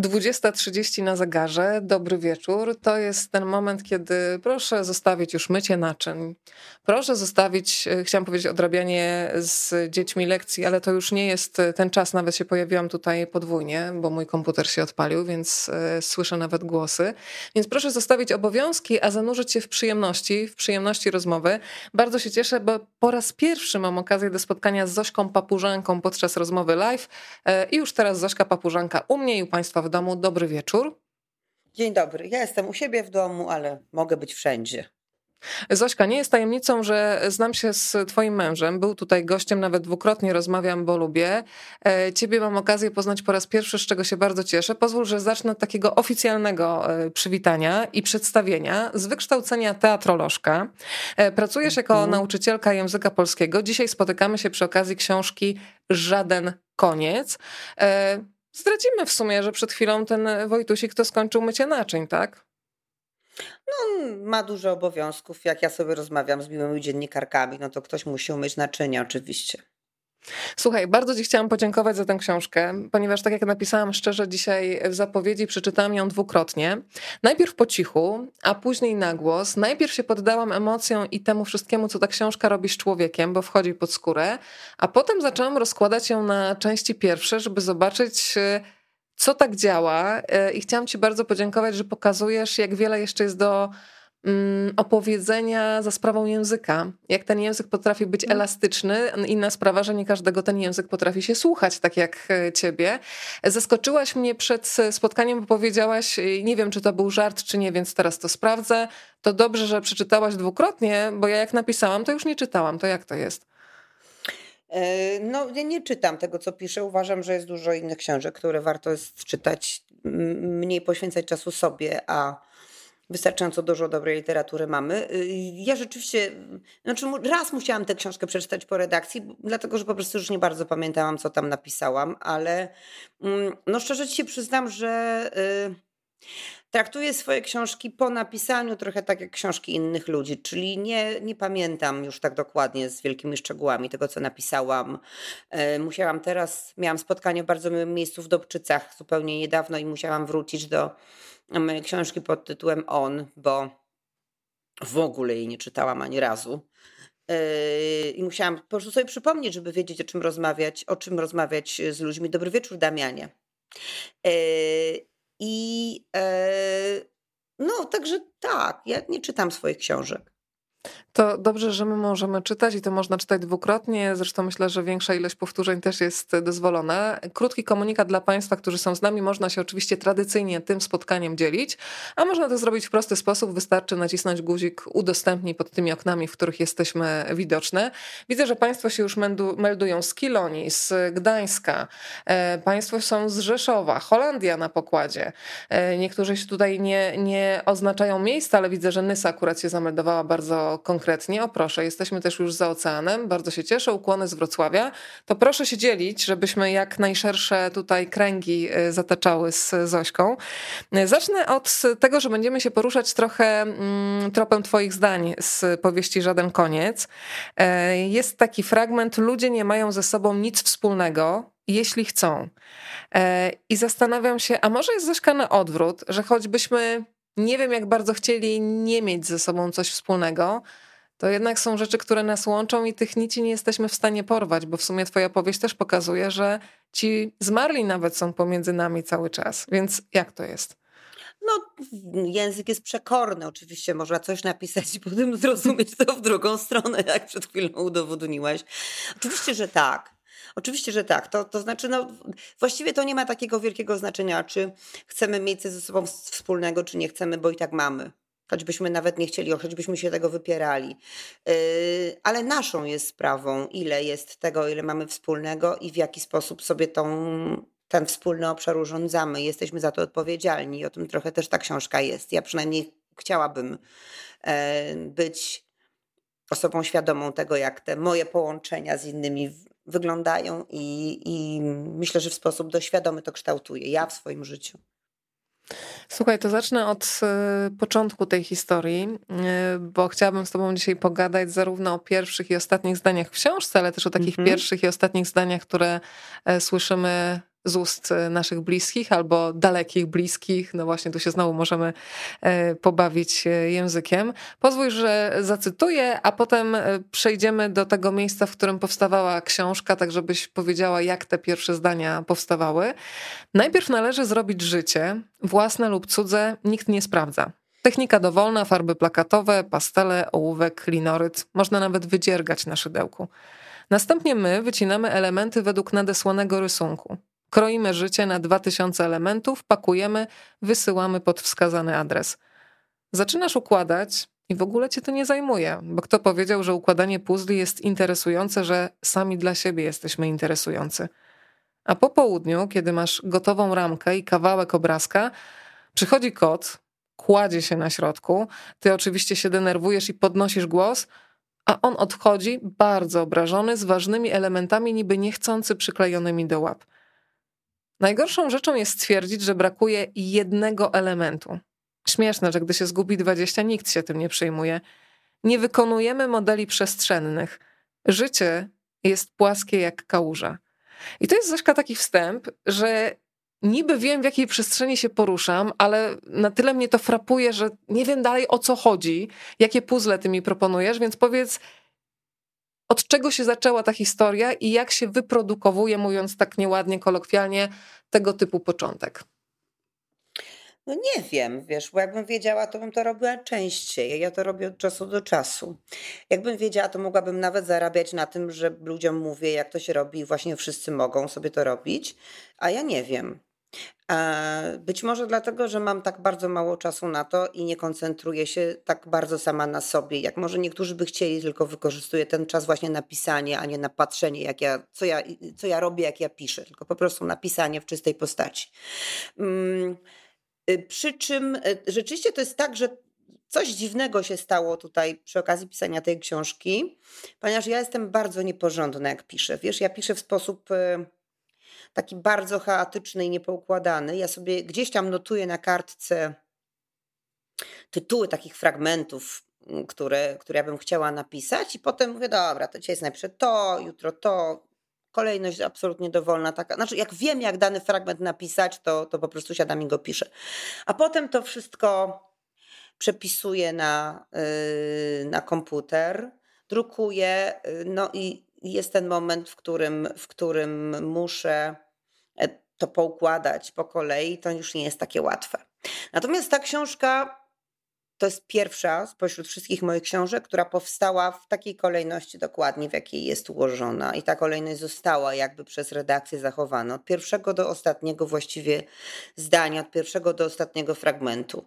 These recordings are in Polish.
20.30 na zegarze, dobry wieczór. To jest ten moment, kiedy proszę zostawić już mycie naczyń. Proszę zostawić, e, chciałam powiedzieć, odrabianie z dziećmi lekcji, ale to już nie jest ten czas. Nawet się pojawiłam tutaj podwójnie, bo mój komputer się odpalił, więc e, słyszę nawet głosy. Więc proszę zostawić obowiązki, a zanurzyć się w przyjemności, w przyjemności rozmowy. Bardzo się cieszę, bo po raz pierwszy mam okazję do spotkania z Zośką Papużanką podczas rozmowy live e, i już teraz Zośka Papużanka u mnie i u Państwa w domu. Dobry wieczór. Dzień dobry. Ja jestem u siebie w domu, ale mogę być wszędzie. Zośka, nie jest tajemnicą, że znam się z twoim mężem. Był tutaj gościem, nawet dwukrotnie rozmawiam, bo lubię. E, ciebie mam okazję poznać po raz pierwszy, z czego się bardzo cieszę. Pozwól, że zacznę od takiego oficjalnego e, przywitania i przedstawienia z wykształcenia teatrolożka. E, pracujesz jako mhm. nauczycielka języka polskiego. Dzisiaj spotykamy się przy okazji książki Żaden koniec. Zdradzimy w sumie, że przed chwilą ten Wojtusik to skończył mycie naczyń, tak? No, ma dużo obowiązków. Jak ja sobie rozmawiam z miłymi dziennikarkami, no to ktoś musi umyć naczynia oczywiście. Słuchaj, bardzo Ci chciałam podziękować za tę książkę, ponieważ tak jak napisałam szczerze dzisiaj w zapowiedzi, przeczytałam ją dwukrotnie. Najpierw po cichu, a później na głos. Najpierw się poddałam emocjom i temu wszystkiemu, co ta książka robi z człowiekiem, bo wchodzi pod skórę, a potem zaczęłam rozkładać ją na części pierwsze, żeby zobaczyć co tak działa. E, I chciałam Ci bardzo podziękować, że pokazujesz, jak wiele jeszcze jest do opowiedzenia za sprawą języka. Jak ten język potrafi być mm. elastyczny. Inna sprawa, że nie każdego ten język potrafi się słuchać, tak jak e, ciebie. Zaskoczyłaś mnie przed spotkaniem, bo powiedziałaś, e, nie wiem, czy to był żart, czy nie, więc teraz to sprawdzę. To dobrze, że przeczytałaś dwukrotnie, bo ja jak napisałam, to już nie czytałam. To jak to jest? E, no, ja nie czytam tego, co piszę. Uważam, że jest dużo innych książek, które warto jest czytać, mniej poświęcać czasu sobie, a wystarczająco dużo dobrej literatury mamy. Y, ja rzeczywiście, znaczy raz musiałam tę książkę przeczytać po redakcji, dlatego że po prostu już nie bardzo pamiętałam, co tam napisałam, ale mm, no szczerze ci się przyznam, że y, traktuję swoje książki po napisaniu trochę tak jak książki innych ludzi, czyli nie, nie pamiętam już tak dokładnie z wielkimi szczegółami tego, co napisałam. E, musiałam teraz, miałam spotkanie w bardzo miłym miejscu w Dobczycach zupełnie niedawno i musiałam wrócić do mojej książki pod tytułem On, bo w ogóle jej nie czytałam ani razu. E, I musiałam po prostu sobie przypomnieć, żeby wiedzieć, o czym rozmawiać, o czym rozmawiać z ludźmi. Dobry wieczór, Damianie. I e, no, także tak, ja nie czytam swoich książek. To dobrze, że my możemy czytać i to można czytać dwukrotnie. Zresztą myślę, że większa ilość powtórzeń też jest dozwolona. Krótki komunikat dla Państwa, którzy są z nami. Można się oczywiście tradycyjnie tym spotkaniem dzielić, a można to zrobić w prosty sposób. Wystarczy nacisnąć guzik udostępnij pod tymi oknami, w których jesteśmy widoczne. Widzę, że Państwo się już meldują z Kilonii, z Gdańska. E, państwo są z Rzeszowa, Holandia na pokładzie. E, niektórzy się tutaj nie, nie oznaczają miejsca, ale widzę, że Nysa akurat się zameldowała bardzo konkretnie o proszę, jesteśmy też już za oceanem, bardzo się cieszę, ukłony z Wrocławia, to proszę się dzielić, żebyśmy jak najszersze tutaj kręgi y, zataczały z Zośką. Zacznę od tego, że będziemy się poruszać trochę mm, tropem twoich zdań z powieści Żaden Koniec. E, jest taki fragment, ludzie nie mają ze sobą nic wspólnego, jeśli chcą. I zastanawiam się, a może jest Zośka na odwrót, że choćbyśmy nie wiem, jak bardzo chcieli nie mieć ze sobą coś wspólnego, to jednak są rzeczy, które nas łączą i tych nici nie jesteśmy w stanie porwać, bo w sumie twoja powieść też pokazuje, że ci zmarli nawet są pomiędzy nami cały czas. Więc jak to jest? No, język jest przekorny. Oczywiście można coś napisać i potem zrozumieć to w drugą stronę, jak przed chwilą udowodniłaś. Oczywiście, że tak. Oczywiście, że tak. To, to znaczy, no, właściwie to nie ma takiego wielkiego znaczenia, czy chcemy mieć ze sobą wspólnego, czy nie chcemy, bo i tak mamy choćbyśmy nawet nie chcieli, choćbyśmy się tego wypierali. Yy, ale naszą jest sprawą, ile jest tego, ile mamy wspólnego i w jaki sposób sobie tą, ten wspólny obszar urządzamy. Jesteśmy za to odpowiedzialni o tym trochę też ta książka jest. Ja przynajmniej chciałabym e, być osobą świadomą tego, jak te moje połączenia z innymi wyglądają i, i myślę, że w sposób doświadomy to kształtuję ja w swoim życiu. Słuchaj, to zacznę od e, początku tej historii, e, bo chciałabym z Tobą dzisiaj pogadać zarówno o pierwszych i ostatnich zdaniach w książce, ale też o takich mm -hmm. pierwszych i ostatnich zdaniach, które e, słyszymy z ust e, naszych bliskich albo dalekich bliskich. No właśnie, tu się znowu możemy e, pobawić e, językiem. Pozwól, że zacytuję, a potem przejdziemy do tego miejsca, w którym powstawała książka, tak żebyś powiedziała, jak te pierwsze zdania powstawały. Najpierw należy zrobić życie, własne lub cudze, nikt nie sprawdza. Technika dowolna, farby plakatowe, pastele, ołówek, linoryt. Można nawet wydziergać na szydełku. Następnie my wycinamy elementy według nadesłanego rysunku. Kroimy życie na 2000 elementów, pakujemy, wysyłamy pod wskazany adres. Zaczynasz układać i w ogóle cię to nie zajmuje, bo kto powiedział, że układanie puzli jest interesujące, że sami dla siebie jesteśmy interesujący. A po południu, kiedy masz gotową ramkę i kawałek obrazka, przychodzi kot, kładzie się na środku, ty oczywiście się denerwujesz i podnosisz głos, a on odchodzi bardzo obrażony, z ważnymi elementami niby niechcący przyklejonymi do łap. Najgorszą rzeczą jest stwierdzić, że brakuje jednego elementu. Śmieszne, że gdy się zgubi 20, nikt się tym nie przejmuje. Nie wykonujemy modeli przestrzennych. Życie jest płaskie jak kałuża. I to jest Zośka taki wstęp, że niby wiem, w jakiej przestrzeni się poruszam, ale na tyle mnie to frapuje, że nie wiem dalej o co chodzi, jakie puzzle ty mi proponujesz, więc powiedz, od czego się zaczęła ta historia i jak się wyprodukowuje, mówiąc tak nieładnie, kolokwialnie, tego typu początek? No nie wiem, wiesz, bo jakbym wiedziała, to bym to robiła częściej. Ja to robię od czasu do czasu. Jakbym wiedziała, to mogłabym nawet zarabiać na tym, że ludziom mówię, jak to się robi i właśnie wszyscy mogą sobie to robić, a ja nie wiem. Być może dlatego, że mam tak bardzo mało czasu na to i nie koncentruję się tak bardzo sama na sobie, jak może niektórzy by chcieli, tylko wykorzystuję ten czas właśnie na pisanie, a nie na patrzenie, jak ja, co, ja, co ja robię, jak ja piszę, tylko po prostu napisanie w czystej postaci. Mm, y, przy czym y, rzeczywiście to jest tak, że coś dziwnego się stało tutaj przy okazji pisania tej książki, ponieważ ja jestem bardzo nieporządna, jak piszę. Wiesz, ja piszę w sposób y, taki bardzo chaotyczny i niepoukładany. Ja sobie gdzieś tam notuję na kartce tytuły takich fragmentów, mm, które, które ja bym chciała napisać, i potem mówię, dobra, to dzisiaj jest najpierw to, jutro to. Kolejność absolutnie dowolna taka. Znaczy, jak wiem, jak dany fragment napisać, to, to po prostu siadam i go piszę. A potem to wszystko przepisuję na, yy, na komputer, drukuję, yy, no i jest ten moment, w którym, w którym muszę e, to poukładać po kolei, to już nie jest takie łatwe. Natomiast ta książka to jest pierwsza spośród wszystkich moich książek, która powstała w takiej kolejności dokładnie, w jakiej jest ułożona. I ta kolejność została jakby przez redakcję zachowana. Od pierwszego do ostatniego właściwie zdania, od pierwszego do ostatniego fragmentu.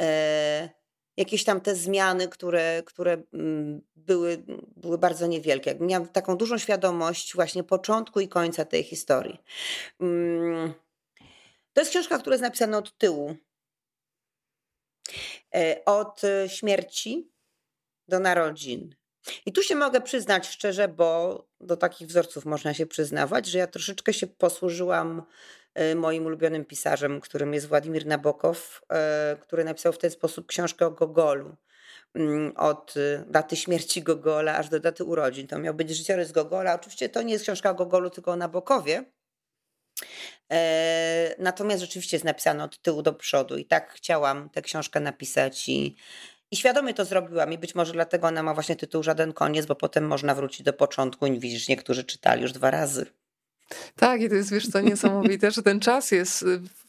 E, jakieś tam te zmiany, które, które mm, były, były bardzo niewielkie. Miałam taką dużą świadomość właśnie początku i końca tej historii. Mm, to jest książka, która jest napisana od tyłu. E, od śmierci do narodzin. I tu się mogę przyznać szczerze, bo do takich wzorców można się przyznawać, że ja troszeczkę się posłużyłam E, moim ulubionym pisarzem, którym jest Władimir Nabokow, e, który napisał w ten sposób książkę o Gogolu. Mm, od e, daty śmierci Gogola aż do daty urodzin. To miał być życiorys Gogola. Oczywiście to nie jest książka o Gogolu, tylko o Nabokowie. Natomiast rzeczywiście jest napisana od tyłu do przodu i tak chciałam tę książkę napisać i, i świadomie to zrobiłam i być może dlatego ona ma właśnie tytuł Żaden koniec, bo potem można wrócić do początku i widzisz, niektórzy czytali już dwa razy. Tak, i to jest wiesz co niesamowite, że ten czas jest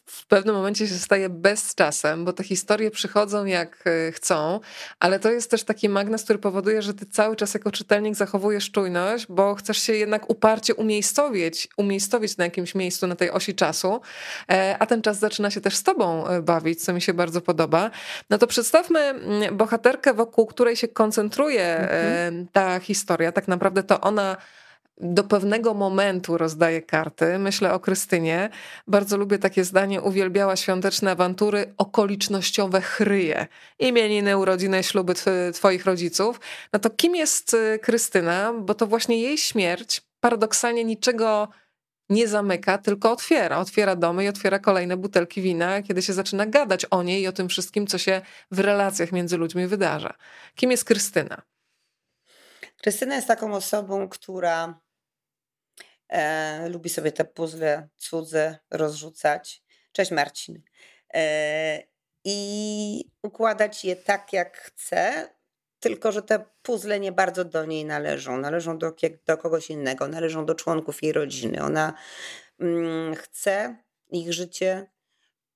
w pewnym momencie się staje bezczasem, bo te historie przychodzą jak e, chcą, ale to jest też taki magnes, który powoduje, że ty cały czas jako czytelnik zachowujesz czujność, bo chcesz się jednak uparcie umiejscowić, umiejscowić na jakimś miejscu na tej osi czasu, e, a ten czas zaczyna się też z tobą e, bawić, co mi się bardzo podoba. No to przedstawmy mm, bohaterkę, wokół której się koncentruje mhm. ta historia. Tak naprawdę to ona do pewnego momentu rozdaje karty. Myślę o Krystynie. Bardzo lubię takie zdanie. Uwielbiała świąteczne awantury, okolicznościowe chryje. Imieniny, urodziny, śluby twoich rodziców. No to kim jest y, Krystyna? Bo to właśnie jej śmierć paradoksalnie niczego nie zamyka, tylko otwiera. Otwiera domy i otwiera kolejne butelki wina, kiedy się zaczyna gadać o niej i o tym wszystkim, co się w relacjach między ludźmi wydarza. Kim jest Krystyna? Krystyna jest taką osobą, która E, lubi sobie te puzzle cudze rozrzucać. Cześć Marcin. E, I układać je tak, jak chce, tylko że te puzzle nie bardzo do niej należą. Należą do, do kogoś innego, należą do członków jej rodziny. Ona mm, chce ich życie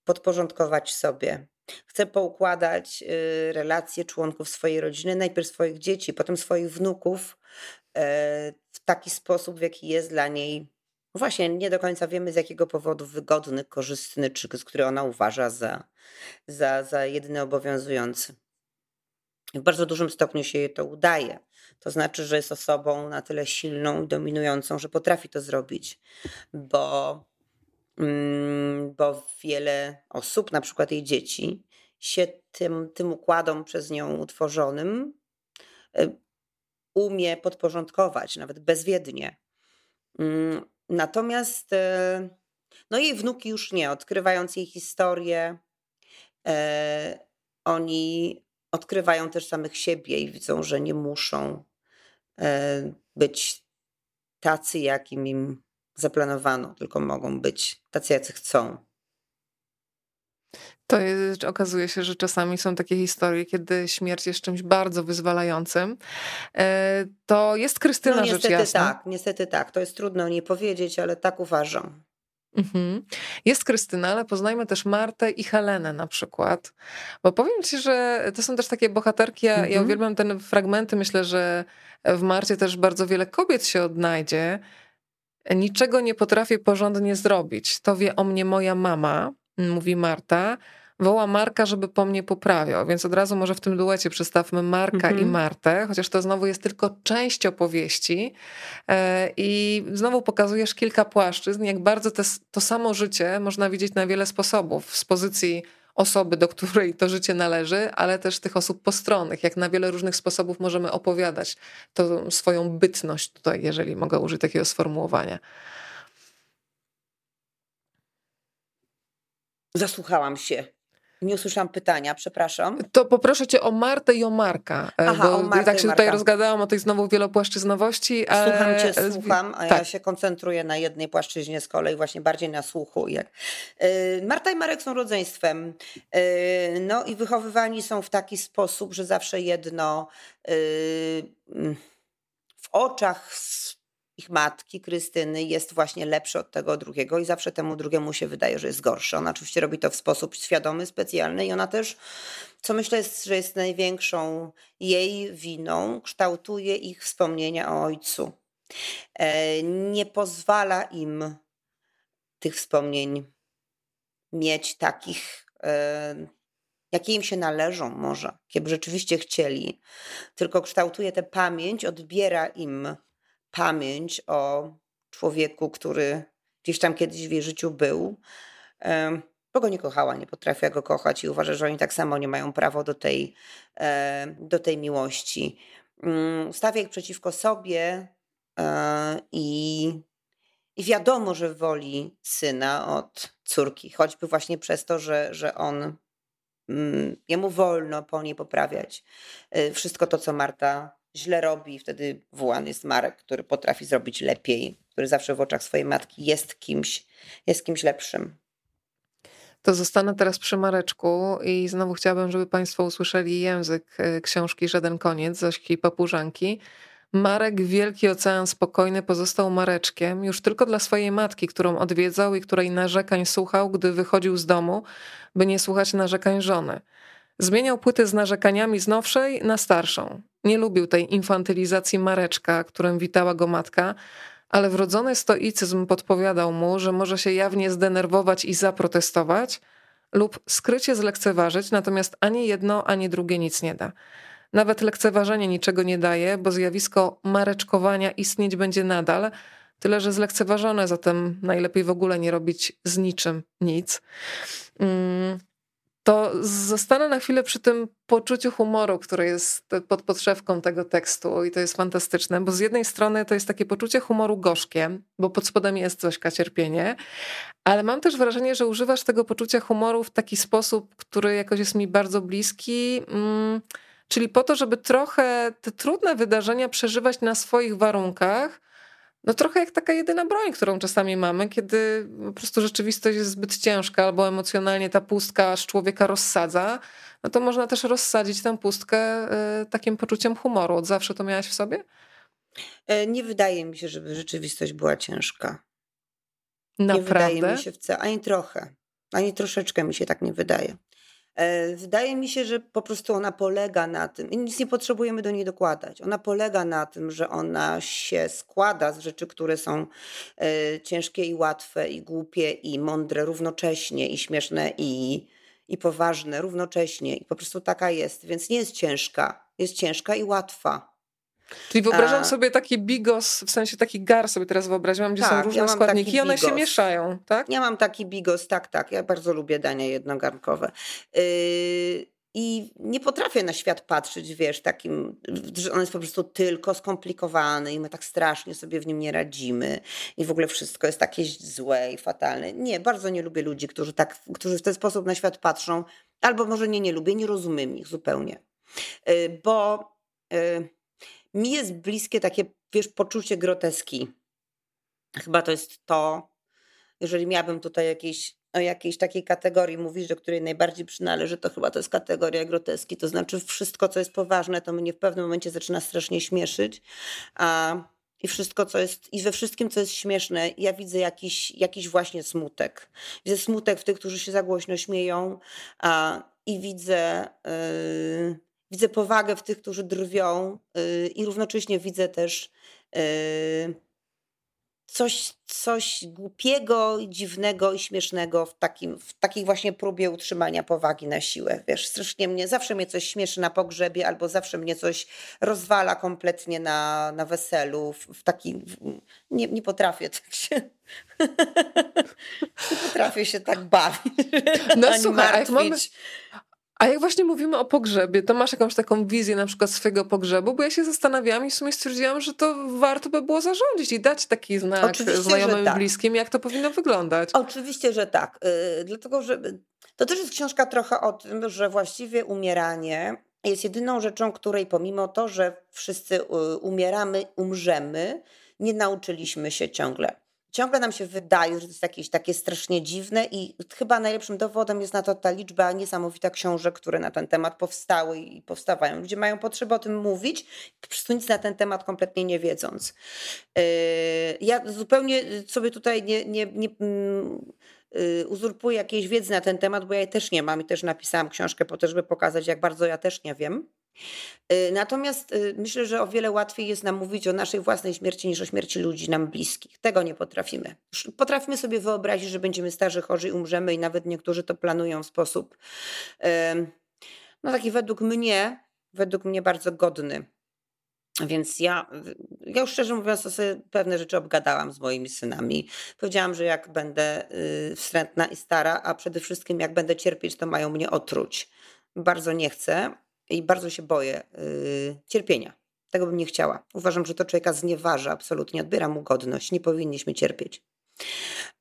podporządkować sobie. Chce poukładać y, relacje członków swojej rodziny, najpierw swoich dzieci, potem swoich wnuków, e, w taki sposób, w jaki jest dla niej Właśnie nie do końca wiemy z jakiego powodu wygodny, korzystny, czy który ona uważa za, za, za jedyny obowiązujący. W bardzo dużym stopniu się jej to udaje. To znaczy, że jest osobą na tyle silną i dominującą, że potrafi to zrobić, bo, mm, bo wiele osób, na przykład jej dzieci, się tym, tym układom przez nią utworzonym y, umie podporządkować, nawet bezwiednie. Mm, Natomiast e, no jej wnuki już nie, odkrywając jej historię, e, oni odkrywają też samych siebie i widzą, że nie muszą e, być tacy, jakim im zaplanowano, tylko mogą być tacy, jacy chcą. To jest, okazuje się, że czasami są takie historie, kiedy śmierć jest czymś bardzo wyzwalającym. E, to jest Krystyna no, niestety rzecz jasna. tak, niestety tak. To jest trudno nie powiedzieć, ale tak uważam. Mhm. Jest Krystyna, ale poznajmy też Martę i Helenę na przykład. Bo powiem ci, że to są też takie bohaterki, ja, mhm. ja uwielbiam te fragmenty, myślę, że w Marcie też bardzo wiele kobiet się odnajdzie. Niczego nie potrafię porządnie zrobić. To wie o mnie moja mama, mówi Marta woła Marka, żeby po mnie poprawiał, więc od razu może w tym duecie przedstawmy Marka mhm. i Martę, chociaż to znowu jest tylko część opowieści e, i znowu pokazujesz kilka płaszczyzn, jak bardzo te, to samo życie można widzieć na wiele sposobów, z pozycji osoby, do której to życie należy, ale też tych osób postronnych, jak na wiele różnych sposobów możemy opowiadać tą swoją bytność tutaj, jeżeli mogę użyć takiego sformułowania. Zasłuchałam się nie usłyszałam pytania, przepraszam. To poproszę cię o Martę i o Marka. E, Aha, bo o Martę tak się tutaj rozgadałam o tej znowu wielopłaszczyznowości. Ale... Słucham cię, e, słucham, a tak. ja się koncentruję na jednej płaszczyźnie z kolei, właśnie bardziej na słuchu. Jak... E, Marta i Marek są rodzeństwem. No i wychowywani są w taki sposób, że zawsze jedno w oczach ich matki, Krystyny, jest właśnie lepszy od tego drugiego i zawsze temu drugiemu się wydaje, że jest gorszy. Ona oczywiście robi to w sposób świadomy, specjalny i ona też, co myślę, jest, że jest największą jej winą, kształtuje ich wspomnienia o ojcu. E, nie pozwala im tych wspomnień mieć takich, e, jakie im się należą może, kiedy rzeczywiście chcieli, tylko kształtuje tę pamięć, odbiera im pamięć o człowieku, który gdzieś tam kiedyś w jej życiu był, bo go nie kochała, nie potrafiła go kochać i uważa, że oni tak samo nie mają prawa do tej, do tej miłości. Mm, stawia ich przeciwko sobie e, i, i wiadomo, że woli syna od córki, choćby właśnie przez to, że, że on mm, jemu wolno po niej poprawiać e, wszystko to, co Marta źle robi, wtedy wołany jest Marek, który potrafi zrobić lepiej, który zawsze w oczach swojej matki jest kimś, jest kimś lepszym. To zostanę teraz przy Mareczku i znowu chciałabym, żeby Państwo usłyszeli język e, książki Żaden Koniec Zośki Papużanki. Marek, wielki ocean spokojny, pozostał Mareczkiem już tylko dla swojej matki, którą odwiedzał i której narzekań słuchał, gdy wychodził z domu, by nie słuchać narzekań żony. Zmieniał płyty z narzekaniami z nowszej na starszą. Nie lubił tej infantylizacji Mareczka, którym witała go matka, ale wrodzony stoicyzm podpowiadał mu, że może się jawnie zdenerwować i zaprotestować lub skrycie zlekceważyć, natomiast ani jedno, ani drugie nic nie da. Nawet lekceważenie niczego nie daje, bo zjawisko mareczkowania istnieć będzie nadal, tyle że zlekceważone, zatem najlepiej w ogóle nie robić z niczym nic. Mm, to zostanę na chwilę przy tym poczuciu humoru, które jest pod podszewką tego tekstu i to jest fantastyczne, bo z jednej strony to jest takie poczucie humoru gorzkie, bo pod spodem jest Zośka cierpienie, ale mam też wrażenie, że używasz tego poczucia humoru w taki sposób, który jakoś jest mi bardzo bliski, mm, czyli po to, żeby trochę te trudne wydarzenia przeżywać na swoich warunkach, No trochę jak taka jedyna broń, którą czasami mamy, kiedy po prostu rzeczywistość jest zbyt ciężka albo emocjonalnie ta pustka aż człowieka rozsadza, no to można też rozsadzić tę pustkę y, takim poczuciem humoru. Od zawsze to miałaś w sobie? E, nie wydaje mi się, żeby rzeczywistość była ciężka. Naprawdę? Nie wydaje mi się wcale, ani trochę, ani troszeczkę mi się tak nie wydaje. E, wydaje mi się, że po prostu ona polega na tym, i nic nie potrzebujemy do niej dokładać. Ona polega na tym, że ona się składa z rzeczy, które są e, ciężkie i łatwe, i głupie, i mądre równocześnie, i śmieszne, i, i poważne równocześnie. I po prostu taka jest, więc nie jest ciężka. Jest ciężka i łatwa. Czyli wyobrażam A... sobie taki bigos, w sensie taki gar sobie teraz wyobraziłam, gdzie tak, są różne ja składniki i one bigos. się mieszają, tak? Ja mam taki bigos, tak, tak. Ja bardzo lubię dania jednogarnkowe. Yy, I nie potrafię na świat patrzeć, wiesz, takim, że on jest po prostu tylko skomplikowany i my tak strasznie sobie w nim nie radzimy i w ogóle wszystko jest takie złe i fatalne. Nie, bardzo nie lubię ludzi, którzy, tak, którzy w ten sposób na świat patrzą, albo może nie, nie lubię, nie rozumiem ich zupełnie. Yy, bo... Mi jest bliskie takie, wiesz, poczucie groteski. Chyba to jest to, jeżeli miałabym tutaj jakieś, o jakiejś takiej kategorii mówić, do której najbardziej przynależy, to chyba to jest kategoria groteski. To znaczy wszystko, co jest poważne, to mnie w pewnym momencie zaczyna strasznie śmieszyć. A, I wszystko, co jest, i we wszystkim, co jest śmieszne, ja widzę jakiś, jakiś właśnie smutek. Widzę smutek w tych, którzy się za głośno śmieją a, i widzę... Yy, widzę powagę w tych, którzy drwią yy, i równocześnie widzę też yy, coś, coś głupiego, dziwnego i śmiesznego w, takim, w takiej właśnie próbie utrzymania powagi na siłę. Wiesz, strasznie mnie, zawsze mnie coś śmieszy na pogrzebie albo zawsze mnie coś rozwala kompletnie na, na weselu. W, w nie, nie potrafię tak się... nie potrafię się tak bawić. No słuchaj, jak mamy, a jak właśnie mówimy o pogrzebie, to masz jakąś taką wizję na przykład swojego pogrzebu? Bo ja się zastanawiałam i w sumie stwierdziłam, że to warto by było zarządzić i dać taki znak Oczywiście, znajomym tak. bliskim, jak to powinno wyglądać. Oczywiście, że tak. Yy, dlatego, że to też jest książka trochę o tym, że właściwie umieranie jest jedyną rzeczą, której pomimo to, że wszyscy y, umieramy, umrzemy, nie nauczyliśmy się ciągle ciągle nam się wydaje, że to jest jakieś takie strasznie dziwne i chyba najlepszym dowodem jest na to ta liczba niesamowita książek, które na ten temat powstały i powstawają. Ludzie mają potrzebę o tym mówić, po prostu nic na ten temat kompletnie nie wiedząc. Yy, ja zupełnie sobie tutaj nie, nie, nie mm, yy, uzurpuję jakiejś wiedzy na ten temat, bo ja jej też nie mam i też napisałam książkę po to, żeby pokazać, jak bardzo ja też nie wiem. Y, natomiast y, myślę, że o wiele łatwiej jest nam mówić o naszej własnej śmierci niż o śmierci ludzi nam bliskich. Tego nie potrafimy. Potrafimy sobie wyobrazić, że będziemy starzy, chorzy i umrzemy, i nawet niektórzy to planują w sposób, no taki według mnie, według mnie bardzo godny. Więc ja, ja już szczerze mówiąc, sobie pewne rzeczy obgadałam z moimi synami. Powiedziałam, że jak będę y, wstrętna i stara, a przede wszystkim jak będę cierpieć, to mają mnie otruć. Bardzo nie chcę, i bardzo się boję yy, cierpienia. Tego bym nie chciała. Uważam, że to człowieka znieważa absolutnie, odbiera mu godność. Nie powinniśmy cierpieć.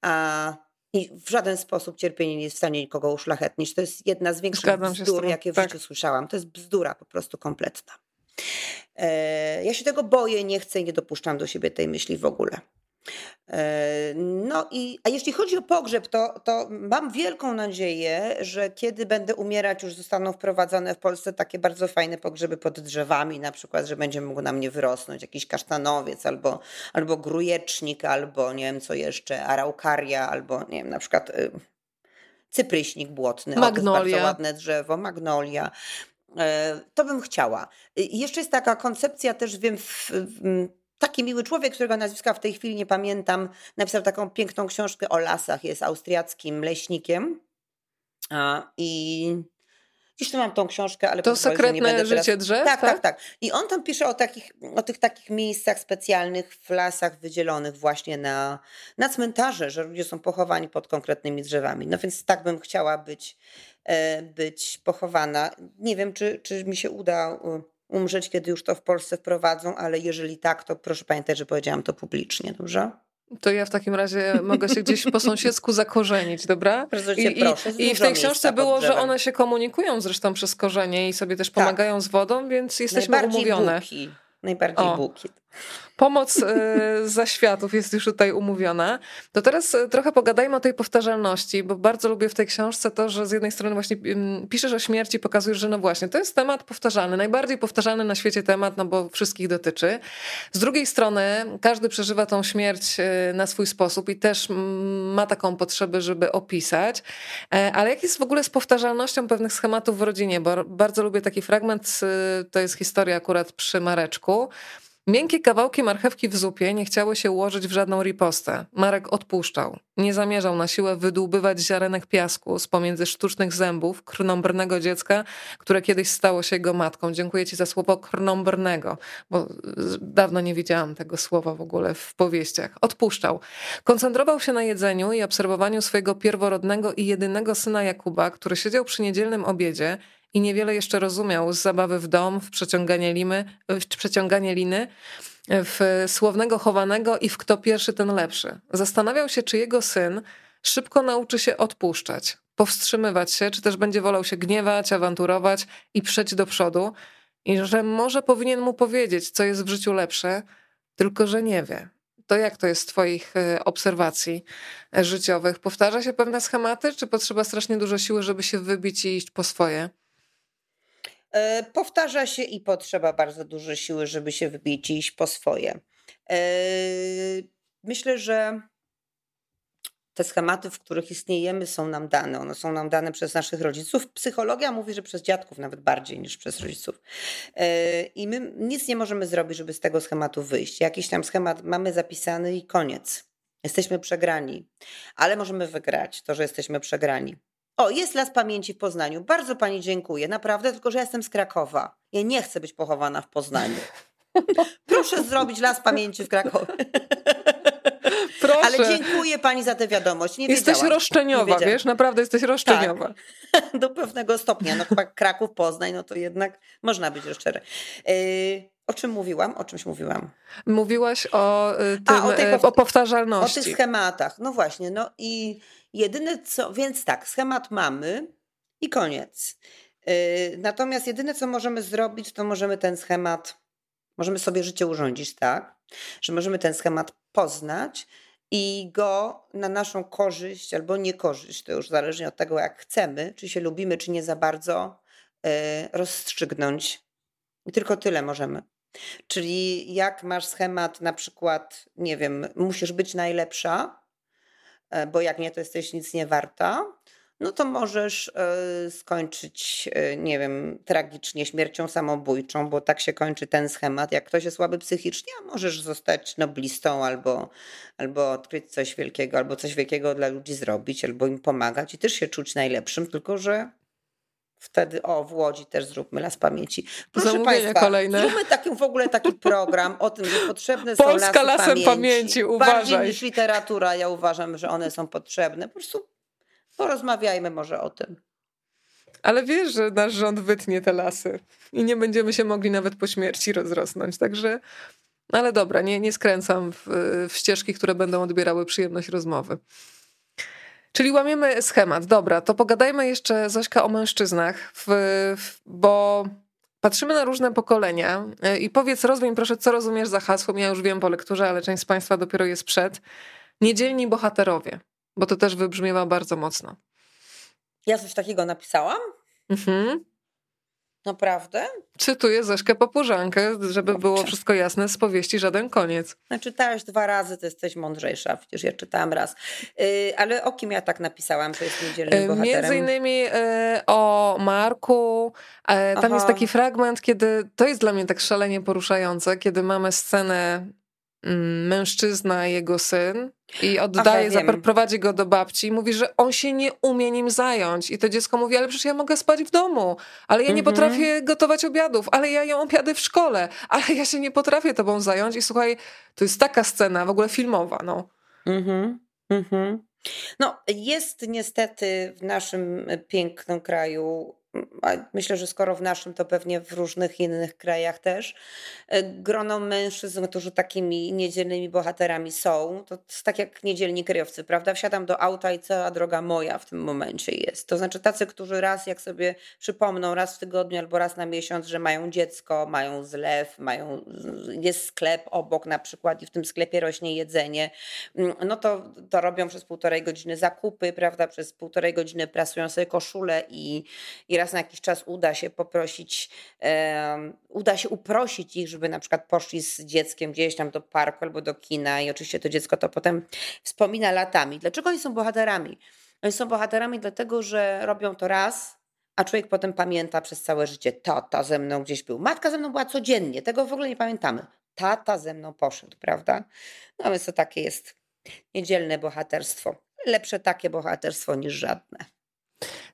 A, I w żaden sposób cierpienie nie jest w stanie nikogo uszlachetnić. To jest jedna z większych Zgadzam bzdur, jakie w tak. życiu słyszałam. To jest bzdura po prostu kompletna. E, ja się tego boję, nie chcę i nie dopuszczam do siebie tej myśli w ogóle. E, no i, a jeśli chodzi o pogrzeb, to, to mam wielką nadzieję, że kiedy będę umierać, już zostaną wprowadzone w Polsce takie bardzo fajne pogrzeby pod drzewami, na przykład, że będzie mógł na mnie wyrosnąć jakiś kasztanowiec, albo, albo grujecznik, albo nie wiem co jeszcze, araukaria, albo nie wiem, na przykład y, cypryśnik błotny. Magnolia. O, bardzo ładne drzewo, magnolia. E, to bym chciała. I jeszcze jest taka koncepcja też, wiem, w, w taki miły człowiek, którego nazwiska w tej chwili nie pamiętam, napisał taką piękną książkę o lasach, jest austriackim leśnikiem. I tu mam tą książkę, ale to sekretne życie teraz... drzew. Tak, tak, tak, tak. I on tam pisze o, takich, o tych takich miejscach specjalnych w lasach wydzielonych właśnie na, na cmentarze, że ludzie są pochowani pod konkretnymi drzewami. No więc tak bym chciała być, e, być pochowana. Nie wiem, czy, czy mi się uda umrzeć, kiedy już to w Polsce wprowadzą, ale jeżeli tak, to proszę pamiętać, że powiedziałam to publicznie, dobrze? To ja w takim razie mogę się gdzieś po sąsiedzku zakorzenić, dobra? I, proszę, i, I w tej książce było, że one się komunikują zresztą przez korzenie i sobie też pomagają tak. z wodą, więc jesteśmy Najbardziej umówione. Buki. Najbardziej o. buki. Pomoc e, za światów jest już tutaj umówiona. To teraz e, trochę pogadajmy o tej powtarzalności, bo bardzo lubię w tej książce to, że z jednej strony właśnie mm, piszesz o śmierci, pokazujesz, że no właśnie, to jest temat powtarzalny, najbardziej powtarzalny na świecie temat, no bo wszystkich dotyczy. Z drugiej strony każdy przeżywa tą śmierć e, na swój sposób i też ma taką potrzebę, żeby opisać. Ale jak jest w ogóle z powtarzalnością pewnych schematów w rodzinie? Bo bardzo lubię taki fragment, to jest historia akurat przy Mareczku, Miękkie kawałki marchewki w zupie nie chciały się ułożyć w żadną ripostę. Marek odpuszczał. Nie zamierzał na siłę wydłubywać ziarenek piasku z pomiędzy sztucznych zębów krnąbrnego dziecka, które kiedyś stało się jego matką. Dziękuję ci za słowo krnąbrnego, bo dawno nie widziałam tego słowa w ogóle w powieściach. Odpuszczał. Koncentrował się na jedzeniu i obserwowaniu swojego pierworodnego i jedynego syna Jakuba, który siedział przy niedzielnym obiedzie i niewiele jeszcze rozumiał z zabawy w dom, w przeciąganie, limy, w przeciąganie liny, w słownego chowanego i w kto pierwszy, ten lepszy. Zastanawiał się, czy jego syn szybko nauczy się odpuszczać, powstrzymywać się, czy też będzie wolał się gniewać, awanturować i przejść do przodu, i że może powinien mu powiedzieć, co jest w życiu lepsze, tylko że nie wie. To jak to jest z Twoich e, obserwacji e, życiowych? Powtarza się pewne schematy, czy potrzeba strasznie dużo siły, żeby się wybić i iść po swoje? E, powtarza się i potrzeba bardzo dużo siły, żeby się wybić i iść po swoje. E, myślę, że te schematy, w których istniejemy, są nam dane. One są nam dane przez naszych rodziców. Psychologia mówi, że przez dziadków nawet bardziej niż przez rodziców. E, I my nic nie możemy zrobić, żeby z tego schematu wyjść. Jakiś tam schemat mamy zapisany i koniec. Jesteśmy przegrani, ale możemy wygrać to, że jesteśmy przegrani. O, jest Las Pamięci w Poznaniu. Bardzo pani dziękuję, naprawdę, tylko że ja jestem z Krakowa. Ja nie chcę być pochowana w Poznaniu. Proszę zrobić Las Pamięci w Krakowie. Proszę. Ale dziękuję pani za tę wiadomość. Nie jesteś wiedziałam. roszczeniowa, wiesz, naprawdę jesteś roszczeniowa. Tak. Do pewnego stopnia. No chyba Kraków, Poznań, no to jednak można być szczery. Yy, o czym mówiłam? O czymś mówiłam. Mówiłaś o, y, tym, A, o, tej y, o powtarzalności. O tych schematach. No właśnie. No i Jedyne co, więc tak, schemat mamy i koniec. Yy, natomiast jedyne co możemy zrobić, to możemy ten schemat, możemy sobie życie urządzić tak, że możemy ten schemat poznać i go na naszą korzyść albo niekorzyść, to już zależnie od tego, jak chcemy, czy się lubimy, czy nie za bardzo, rozstrzygnąć. I tylko tyle możemy. Czyli jak masz schemat, na przykład, nie wiem, musisz być najlepsza, E, bo jak nie, to jesteś nic nie warta, no to możesz e, skończyć, e, nie wiem, tragicznie śmiercią samobójczą, bo tak się kończy ten schemat. Jak ktoś jest słaby psychicznie, możesz zostać noblistą albo, albo odkryć coś wielkiego, albo coś wielkiego dla ludzi zrobić, albo im pomagać i też się czuć najlepszym, tylko że Wtedy, o, w Łodzi też zróbmy las pamięci. Proszę Państwa, kolejne. zróbmy taki, w ogóle taki program o tym, że potrzebne są Polska lasem pamięci. pamięci uważaj. Bardziej niż literatura, ja uważam, że one są potrzebne. Po prostu porozmawiajmy może o tym. Ale wiesz, że nasz rząd wytnie te lasy i nie będziemy się mogli nawet po śmierci rozrosnąć, także... Ale dobra, nie, nie skręcam w, w ścieżki, które będą odbierały przyjemność rozmowy. Czyli łamiemy schemat. Dobra, to pogadajmy jeszcze, Zośka, o mężczyznach, w, w, bo patrzymy na różne pokolenia e, i powiedz, rozwiń proszę, co rozumiesz za hasłem, ja już wiem po lekturze, ale część z Państwa dopiero jest przed. Niedzielni bohaterowie, bo to też wybrzmiewa bardzo mocno. Ja coś takiego napisałam? Mhm. Naprawdę? Czytuję Zeszkę Papużankę, żeby było wszystko jasne, z powieści Żaden Koniec. No, czytałeś dwa razy, to jesteś mądrzejsza, przecież ja czytałam raz. Yy, ale o kim ja tak napisałam, to jest niedzielnym bohaterem? Między innymi yy, o Marku. Yy, tam Aha. jest taki fragment, kiedy, to jest dla mnie tak szalenie poruszające, kiedy mamy scenę mężczyzna, jego syn i oddaje, Aha, prowadzi go do babci i mówi, że on się nie umie nim zająć. I to dziecko mówi, ale przecież ja mogę spać w domu, ale ja nie mhm. potrafię gotować obiadów, ale ja jem obiady w szkole, ale ja się nie potrafię tobą zająć. I słuchaj, to jest taka scena, w ogóle filmowa, no. Mhm. Mhm. No, jest niestety w naszym pięknym kraju myślę, że skoro w naszym, to pewnie w różnych innych krajach też, e, grono mężczyzn, którzy takimi niedzielnymi bohaterami są, to jest tak jak niedzielni kryjowcy, prawda? Wsiadam do auta i cała droga moja w tym momencie jest. To znaczy tacy, którzy raz, jak sobie przypomną, raz w tygodniu albo raz na miesiąc, że mają dziecko, mają zlew, mają, jest sklep obok na przykład i w tym sklepie rośnie jedzenie, mm, no to, to robią przez półtorej godziny zakupy, prawda? Przez półtorej godziny prasują sobie koszulę i, i raz na jakiś czas uda się poprosić, uda się uprosić ich, żeby na przykład poszli z dzieckiem gdzieś tam do parku albo do kina i oczywiście to dziecko to potem wspomina latami. Dlaczego oni są bohaterami? Oni są bohaterami dlatego, że robią to raz, a człowiek potem pamięta przez całe życie, tata ze mną gdzieś był. Matka ze mną była codziennie, tego w ogóle nie pamiętamy. Tata ze mną poszedł, prawda? No więc to takie jest niedzielne bohaterstwo. Lepsze takie bohaterstwo niż żadne.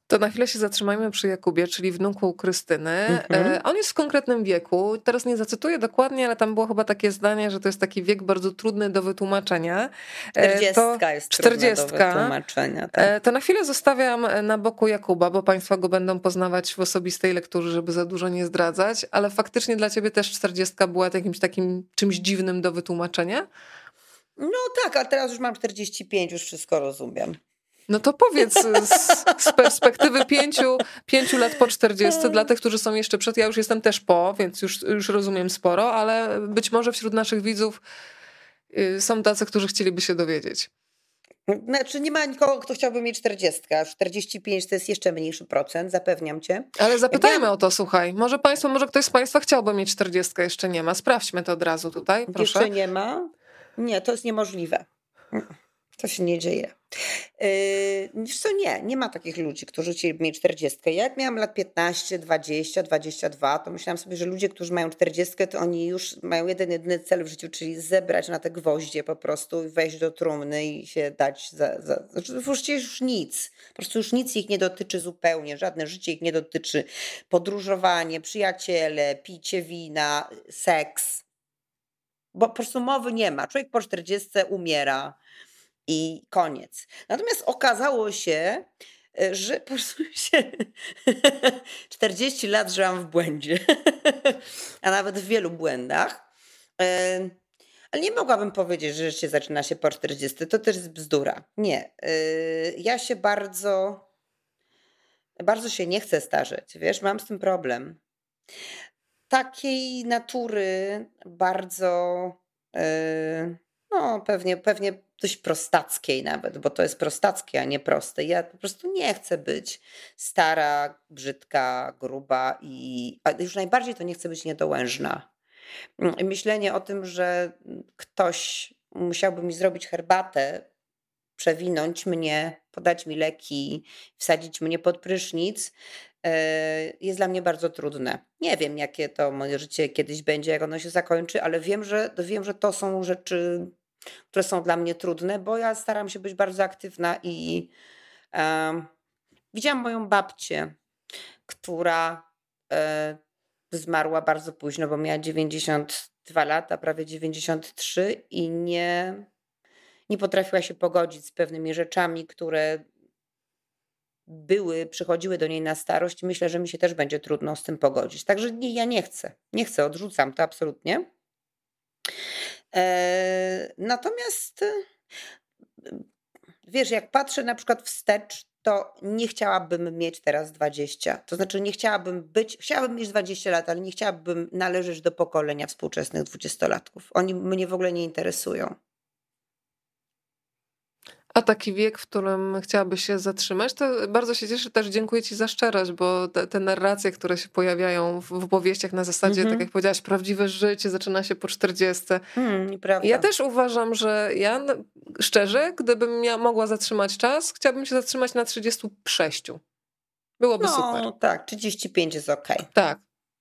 To na chwilę się zatrzymajmy przy Jakubie, czyli wnuku Krystyny. Mhm. E, on jest w konkretnym wieku. Teraz nie zacytuję dokładnie, ale tam było chyba takie zdanie, że to jest taki wiek bardzo trudny do wytłumaczenia. 40 e, to jest 40 do wytłumaczenia. E, tak. To na chwilę zostawiam na boku Jakuba, bo Państwo go będą poznawać w osobistej lekturze, żeby za dużo nie zdradzać, ale faktycznie dla Ciebie też 40 była jakimś takim czymś dziwnym do wytłumaczenia? No tak, ale teraz już mam 45, już wszystko rozumiem. No to powiedz z, z, perspektywy pięciu, pięciu lat po 40, dla tych, którzy są jeszcze przed, ja już jestem też po, więc już, już rozumiem sporo, ale być może wśród naszych widzów y, są tacy, którzy chcieliby się dowiedzieć. Znaczy nie ma nikogo, kto chciałby mieć 40. 45 to jest jeszcze mniejszy procent, zapewniam cię. Ale zapytajmy o to, słuchaj. Może państwo, może ktoś z państwa chciałby mieć 40, jeszcze nie ma. Sprawdźmy to od razu tutaj, proszę. Jeszcze nie ma? Nie, to jest niemożliwe. To się nie dzieje. Yy, co, nie, nie ma takich ludzi, którzy chcieli mieć 40. Ja jak miałam lat 15, 20, 22, to myślałam sobie, że ludzie, którzy mają 40, to oni już mają jeden, jedyny cel w życiu, czyli zebrać na te gwoździe po prostu i wejść do trumny i się dać za... za znaczy, właściwie już nic. Po prostu już nic ich nie dotyczy zupełnie, żadne życie ich nie dotyczy. Podróżowanie, przyjaciele, picie wina, seks. Bo po prostu mowy nie ma. Człowiek po 40 umiera i koniec. Natomiast okazało się, e, że po prostu się 40 lat żyłam w błędzie, a nawet w wielu błędach. E, ale nie mogłabym powiedzieć, że życie zaczyna się po 40. To też jest bzdura. Nie. E, ja się bardzo, bardzo się nie chcę starzeć. Wiesz, mam z tym problem. Takiej natury bardzo, no pewnie, pewnie dość prostackiej nawet, bo to jest prostackie, a nie proste. Ja po prostu nie chcę być stara, brzydka, gruba i a już najbardziej to nie chcę być niedołężna. Myślenie o tym, że ktoś musiałby mi zrobić herbatę, przewinąć mnie, podać mi leki, wsadzić mnie pod prysznic, e, jest dla mnie bardzo trudne. Nie wiem, jakie to moje życie kiedyś będzie, jak ono się zakończy, ale wiem, że, wiem, że to są rzeczy które są dla mnie trudne, bo ja staram się być bardzo aktywna i e, widziałam moją babcię, która e, zmarła bardzo późno, bo miała 92 lata, prawie 93 i nie, nie potrafiła się pogodzić z pewnymi rzeczami, które były, przychodziły do niej na starość. Myślę, że mi się też będzie trudno z tym pogodzić. Także nie, ja nie chcę. Nie chcę, odrzucam to absolutnie. E, natomiast e, wiesz, jak patrzę na przykład wstecz, to nie chciałabym mieć teraz 20. To znaczy nie chciałabym być, chciałabym mieć 20 lat, ale nie chciałabym należeć do pokolenia współczesnych dwudziestolatków. Oni mnie w ogóle nie interesują. A taki wiek, w którym chciałabyś się zatrzymać, to bardzo się cieszę, też dziękuję Ci za szczerość, bo te, te narracje, które się pojawiają w, w opowieściach na zasadzie, mm -hmm. tak jak powiedziałaś, prawdziwe życie zaczyna się po 40. Mm, ja też uważam, że ja szczerze, gdybym ja mogła zatrzymać czas, chciałabym się zatrzymać na 36. Byłoby no, super. tak, 35 jest ok. Tak.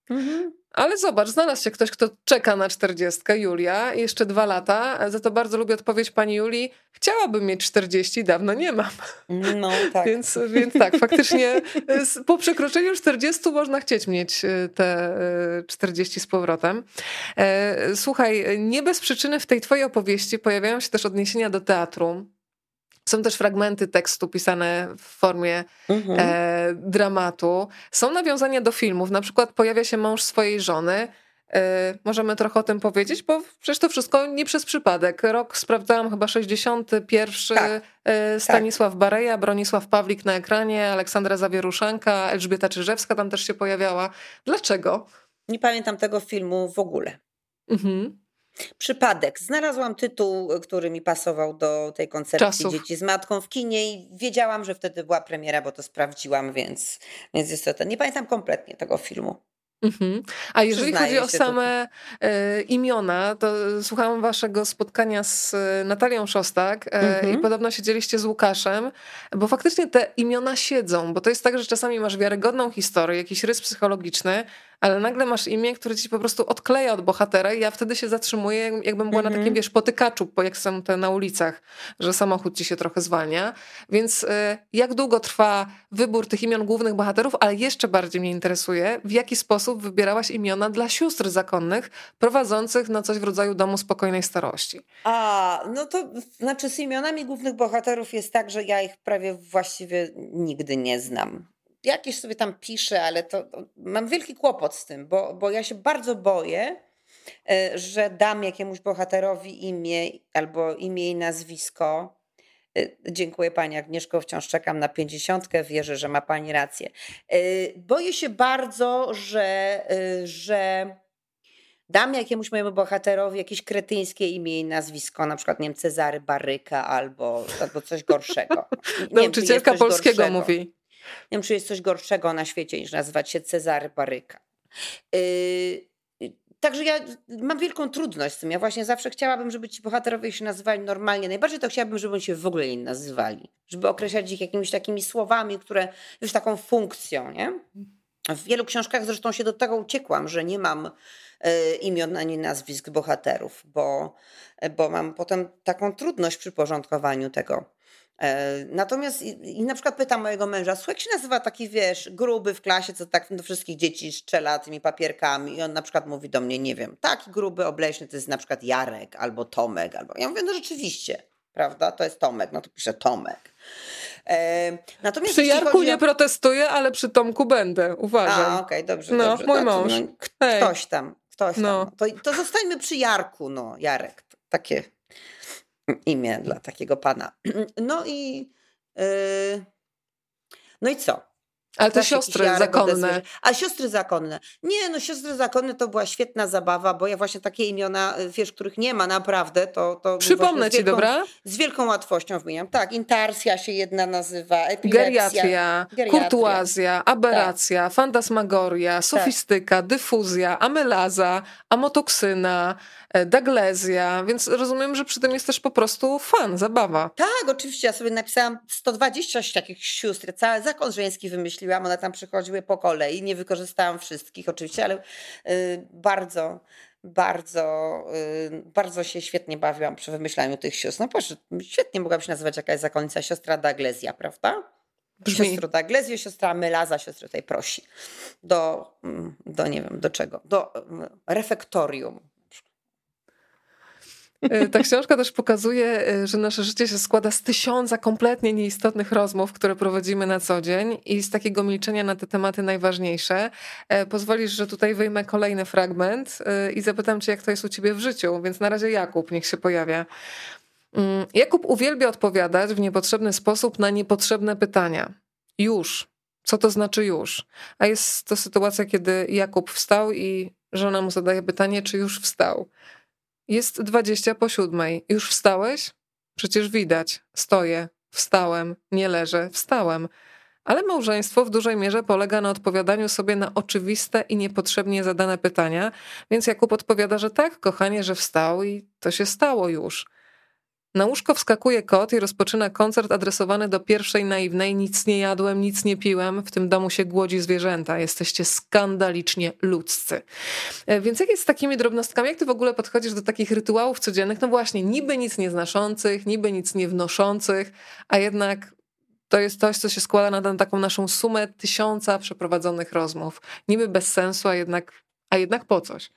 Mhm. Ale zobacz, znalazł się ktoś, kto czeka na czterdziestkę, Julia, jeszcze dwa lata. Za to bardzo lubię odpowiedź pani Julii. Chciałabym mieć 40, dawno nie mam. No tak. więc, więc tak, faktycznie po przekroczeniu 40 można chcieć mieć e, te 40 e, z powrotem. E, słuchaj, nie bez przyczyny w tej twojej opowieści pojawiają się też odniesienia do teatru. Są też fragmenty tekstu pisane w formie mhm. e, dramatu. Są nawiązania do filmów, na przykład pojawia się mąż swojej żony. E, możemy trochę o tym powiedzieć, bo przecież to wszystko nie przez przypadek. Rok sprawdzałam chyba 61. Tak. E, Stanisław tak. Bareja, Bronisław Pawlik na ekranie, Aleksandra Zawieruszanka, Elżbieta Czyżewska tam też się pojawiała. Dlaczego? Nie pamiętam tego filmu w ogóle. Mhm. Przypadek. Znalazłam tytuł, który mi pasował do tej koncepcji Czasów. Dzieci z matką w kinie i wiedziałam, że wtedy była premiera, bo to sprawdziłam, więc, więc jest to ten. Nie pamiętam kompletnie tego filmu. Mhm. A jeżeli Przyznaję chodzi o same e, imiona, to słuchałam waszego spotkania z e, Natalią Szostak e, mhm. i podobno siedzieliście z Łukaszem, bo faktycznie te imiona siedzą, bo to jest tak, że czasami masz wiarygodną historię, jakiś rys psychologiczny, ale nagle masz imię, które ci po prostu odkleja od bohatera i ja wtedy się zatrzymuję, jakbym była mm -hmm. na takim, mhm. wiesz, potykaczu, bo jak są te na ulicach, że samochód ci się trochę zwalnia. Więc y, jak długo trwa wybór tych imion głównych bohaterów, ale jeszcze bardziej mnie interesuje, w jaki sposób wybierałaś imiona dla sióstr zakonnych prowadzących na coś w rodzaju domu spokojnej starości? A, no to znaczy z imionami głównych bohaterów jest tak, że ja ich prawie właściwie nigdy nie znam jakieś sobie tam piszę, ale to, to, mam wielki kłopot z tym, bo, bo ja się bardzo boję, e, że dam jakiemuś bohaterowi imię albo imię i nazwisko. E, dziękuję Pani Agnieszko, wciąż czekam na pięćdziesiątkę, wierzę, że ma Pani rację. E, boję się bardzo, że, że dam jakiemuś mojemu bohaterowi jakieś kretyńskie imię i nazwisko, na przykład, nie wiem, Cezary Baryka albo, albo coś gorszego. Nauczycielka polskiego gorszego. mówi. Nie wiem, czy jest coś gorszego na świecie niż nazywać się Cezary Baryka. Yy, także ja mam wielką trudność z tym. Ja właśnie zawsze chciałabym, żeby ci bohaterowie się nazywali normalnie. Najbardziej to chciałabym, żeby oni się w ogóle nie nazywali. Żeby określać ich jakimiś takimi słowami, które już taką funkcją, nie? W wielu książkach zresztą się do tego uciekłam, że nie mam y, imion ani nazwisk bohaterów, bo, bo mam potem taką trudność przy porządkowaniu tego. E, natomiast i, i, na przykład pytam mojego męża, słuchaj, jak się nazywa taki, wiesz, gruby w klasie, co tak do wszystkich dzieci strzela tymi papierkami i on na przykład mówi do mnie, nie wiem, taki gruby, obleśny to jest na przykład Jarek albo Tomek, albo ja mówię, no rzeczywiście, prawda, to jest Tomek, no to piszę Tomek. E, natomiast przy Jarku nie o... protestuję, ale przy Tomku będę, uważam. A, okej, okay, dobrze, No, dobrze. mój mąż. No, ktoś tam, ktoś no. tam. To, to zostańmy przy Jarku, no, Jarek, takie imię dla takiego pana. No i. Yy, no i co? Ale te siostry zakonne. A siostry zakonne. Nie, no siostry zakonne to była świetna zabawa, bo ja właśnie takie imiona, wiesz, których nie ma naprawdę, to... to Przypomnę ci, dobra? Z wielką łatwością wymieniam. Tak, intarsja się jedna nazywa, epilepsja. Geriatria, geriatria. kurtuazja, aberracja, tak. fantasmagoria, sofistyka, tak. dyfuzja, amelaza, amotoksyna, e, daglezja, więc rozumiem, że przy tym jest też po prostu fan, zabawa. Tak, oczywiście. Ja sobie napisałam 120 takich sióstr, cały zakon żeński wymyśliłam wymyśliłam, one tam przychodziły po kolei. Nie wykorzystałam wszystkich oczywiście, ale y, bardzo, bardzo, y, bardzo się świetnie bawiłam przy wymyślaniu tych sióstr. No proszę, świetnie mogłaby się nazywać jakaś zakonnica siostra Daglezja, prawda? Brzmi. Siostra Daglezja, siostra Melaza, siostra tej prosi. Do, mm, do nie wiem, do czego? Do mm, refektorium ta książka też pokazuje, e, że nasze życie się składa z tysiąca kompletnie nieistotnych rozmów, które prowadzimy na co dzień i z takiego milczenia na te tematy najważniejsze. E, pozwolisz, że tutaj wyjmę kolejny fragment i zapytam cię, jak to jest u ciebie w życiu, więc na razie Jakub niech się pojawia. Mm, Jakub uwielbia odpowiadać w niepotrzebny sposób na niepotrzebne pytania. Już. Co to znaczy już? A jest to sytuacja, kiedy Jakub wstał i żona mu zadaje pytanie, czy już wstał. Jest dwadzieścia po siódmej. Już wstałeś? Przecież widać. Stoję. Wstałem. Nie leżę. Wstałem. Ale małżeństwo w dużej mierze polega na odpowiadaniu sobie na oczywiste i niepotrzebnie zadane pytania, więc Jakub odpowiada, że tak, kochanie, że wstał i to się stało już. Na łóżko wskakuje kot i rozpoczyna koncert adresowany do pierwszej naiwnej. Nic nie jadłem, nic nie piłem, w tym domu się głodzi zwierzęta. Jesteście skandalicznie ludzcy. E, więc jak jest z takimi drobnostkami? Jak ty w ogóle podchodzisz do takich rytuałów codziennych? No właśnie, niby nic nie znoszących, niby nic nie wnoszących, a jednak to jest coś, co się składa na taką naszą sumę tysiąca przeprowadzonych rozmów. Niby bez sensu, a jednak, a jednak po coś.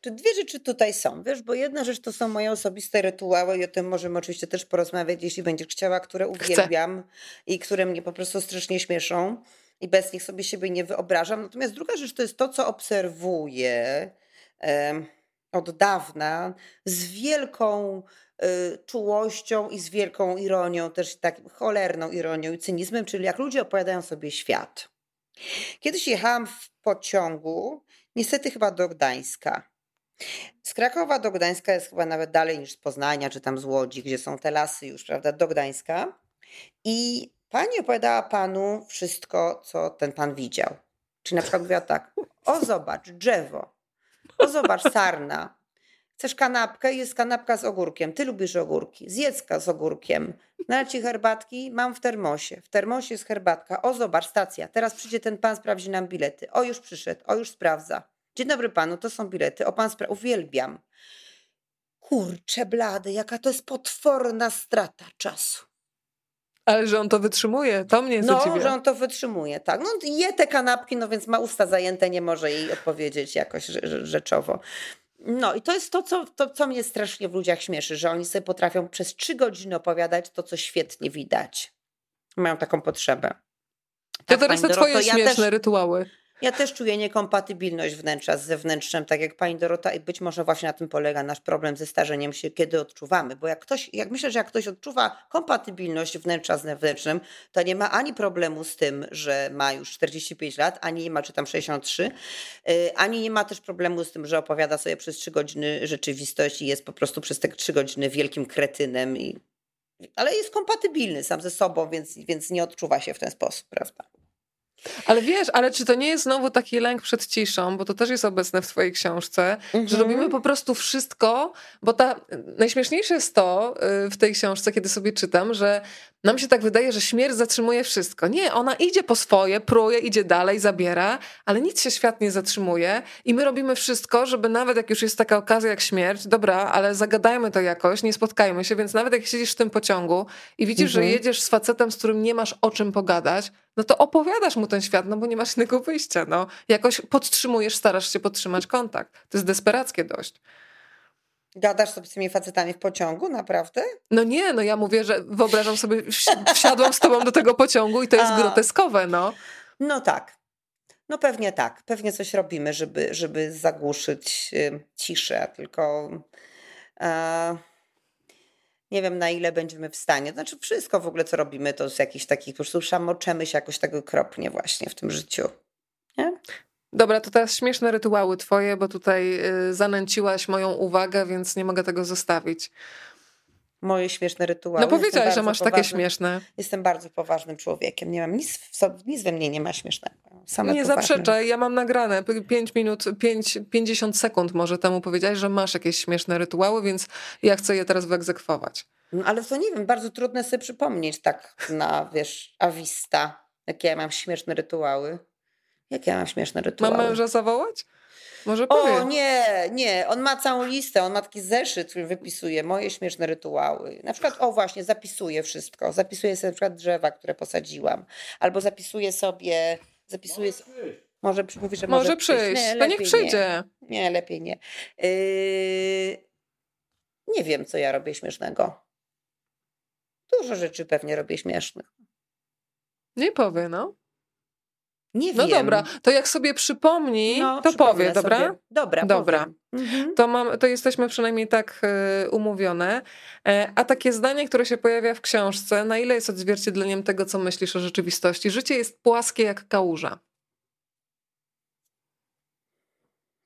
Czy dwie rzeczy tutaj są, wiesz, bo jedna rzecz to są moje osobiste rytuały i o tym możemy oczywiście też porozmawiać, jeśli będziesz chciała, które uwielbiam Chcę. i które mnie po prostu strasznie śmieszą i bez nich sobie siebie nie wyobrażam. Natomiast druga rzecz to jest to, co obserwuję e, od dawna z wielką y, czułością i z wielką ironią, też taką cholerną ironią i cynizmem, czyli jak ludzie opowiadają sobie świat. Kiedyś jechałam w pociągu, niestety chyba do Gdańska. Z Krakowa do Gdańska jest chyba nawet dalej niż z Poznania, czy tam z Łodzi, gdzie są te lasy już, prawda, do Gdańska. I pani opowiadała panu wszystko, co ten pan widział. Czyli na przykład mówiła tak, o zobacz, drzewo, o zobacz, sarna, chcesz kanapkę? Jest kanapka z ogórkiem. Ty lubisz ogórki. Zjedzka z ogórkiem. Na ci herbatki? Mam w termosie. W termosie jest herbatka. O, zobacz, stacja. Teraz przyjdzie ten pan, sprawdzi nam bilety. O, już przyszedł. O, już sprawdza. Dzień dobry panu, to są bilety. O, pan sprawdza. Uwielbiam. Kurcze blady, jaka to jest potworna strata czasu. Ale że on to wytrzymuje, to mnie No, zadziwia. że on to wytrzymuje, tak. No je te kanapki, no więc ma usta zajęte, nie może jej odpowiedzieć jakoś rzeczowo. No i to jest to co, to, co mnie strasznie w ludziach śmieszy, że oni sobie potrafią przez trzy godziny opowiadać to, co świetnie widać. Mają taką potrzebę. To tak, teraz te twoje ja śmieszne też, rytuały. Ja też czuję niekompatybilność wnętrza z zewnętrzem, tak jak pani Dorota, i być może właśnie na tym polega nasz problem ze starzeniem się, kiedy odczuwamy. Bo jak ktoś, jak myślę, że jak ktoś odczuwa kompatybilność wnętrza z zewnętrznym, to nie ma ani problemu z tym, że ma już 45 lat, ani nie ma, czy tam 63, y, ani nie ma też problemu z tym, że opowiada sobie przez 3 godziny rzeczywistość i jest po prostu przez te 3 godziny wielkim kretynem. I, ale jest kompatybilny sam ze sobą, więc, więc nie odczuwa się w ten sposób, prawda? Ale wiesz, ale czy to nie jest znowu taki lęk przed ciszą, bo to też jest obecne w twojej książce, mhm. że robimy po prostu wszystko, bo ta najśmieszniejsze jest to y, w tej książce, kiedy sobie czytam, że nam się tak wydaje, że śmierć zatrzymuje wszystko. Nie, ona idzie po swoje, pruje, idzie dalej, zabiera, ale nic się świat nie zatrzymuje i my robimy wszystko, żeby nawet jak już jest taka okazja jak śmierć, dobra, ale zagadajmy to jakoś, nie spotkajmy się, więc nawet jak siedzisz w tym pociągu i widzisz, mhm. że jedziesz z facetem, z którym nie masz o czym pogadać, no to opowiadasz mu ten świat, no bo nie masz innego wyjścia, no. Jakoś podtrzymujesz, starasz się podtrzymać kontakt. To jest desperackie dość. Gadasz sobie z tymi facetami w pociągu, naprawdę? No nie, no ja mówię, że wyobrażam sobie, wsiadłam z tobą do tego pociągu i to jest A. groteskowe, no. No tak. No pewnie tak. Pewnie coś robimy, żeby, żeby zagłuszyć y, ciszę, tylko e, nie wiem na ile będziemy w stanie. Znaczy wszystko w ogóle, co robimy, to z jakichś takich, po prostu szamoczemy się jakoś tak okropnie właśnie w tym życiu. Nie? Dobra, to teraz śmieszne rytuały twoje, bo tutaj y, zanęciłaś moją uwagę, więc nie mogę tego zostawić. Moje śmieszne rytuały. No powiedziałeś, że masz takie śmieszne. Jestem bardzo poważnym człowiekiem. Nie mam nic, nic we mnie nie ma śmiesznego. Same nie poważne. zaprzeczaj, ja mam nagrane 5 minut, 5, 50 sekund może temu powiedziałeś, że masz jakieś śmieszne rytuały, więc ja chcę je teraz wyegzekwować. No, ale to nie wiem, bardzo trudne sobie przypomnieć tak na, wiesz, awista, jakie ja mam śmieszne rytuały. Jakie ja mam śmieszne rytuały. Mam męża zawołać? Może powie. O nie, nie, on ma całą listę, on ma taki zeszyt, który wypisuje moje śmieszne rytuały. Na przykład, o właśnie, zapisuję wszystko. Zapisuję sobie na przykład drzewa, które posadziłam. Albo zapisuję sobie, zapisuję... Może mówi, że może, może przyjść. Nie, to niech przyjdzie. Nie, nie lepiej nie. Yy... Nie wiem, co ja robię śmiesznego. Dużo rzeczy pewnie robię śmiesznych. Nie powie, no. Nie no wiem. No dobra, to jak sobie przypomni, no, to powie, dobra? Sobie. Dobra, dobra. Mhm. To, mam, to jesteśmy przynajmniej tak y, umówione. E, a takie zdanie, które się pojawia w książce, na ile jest odzwierciedleniem tego, co myślisz o rzeczywistości? Życie jest płaskie jak kałuża.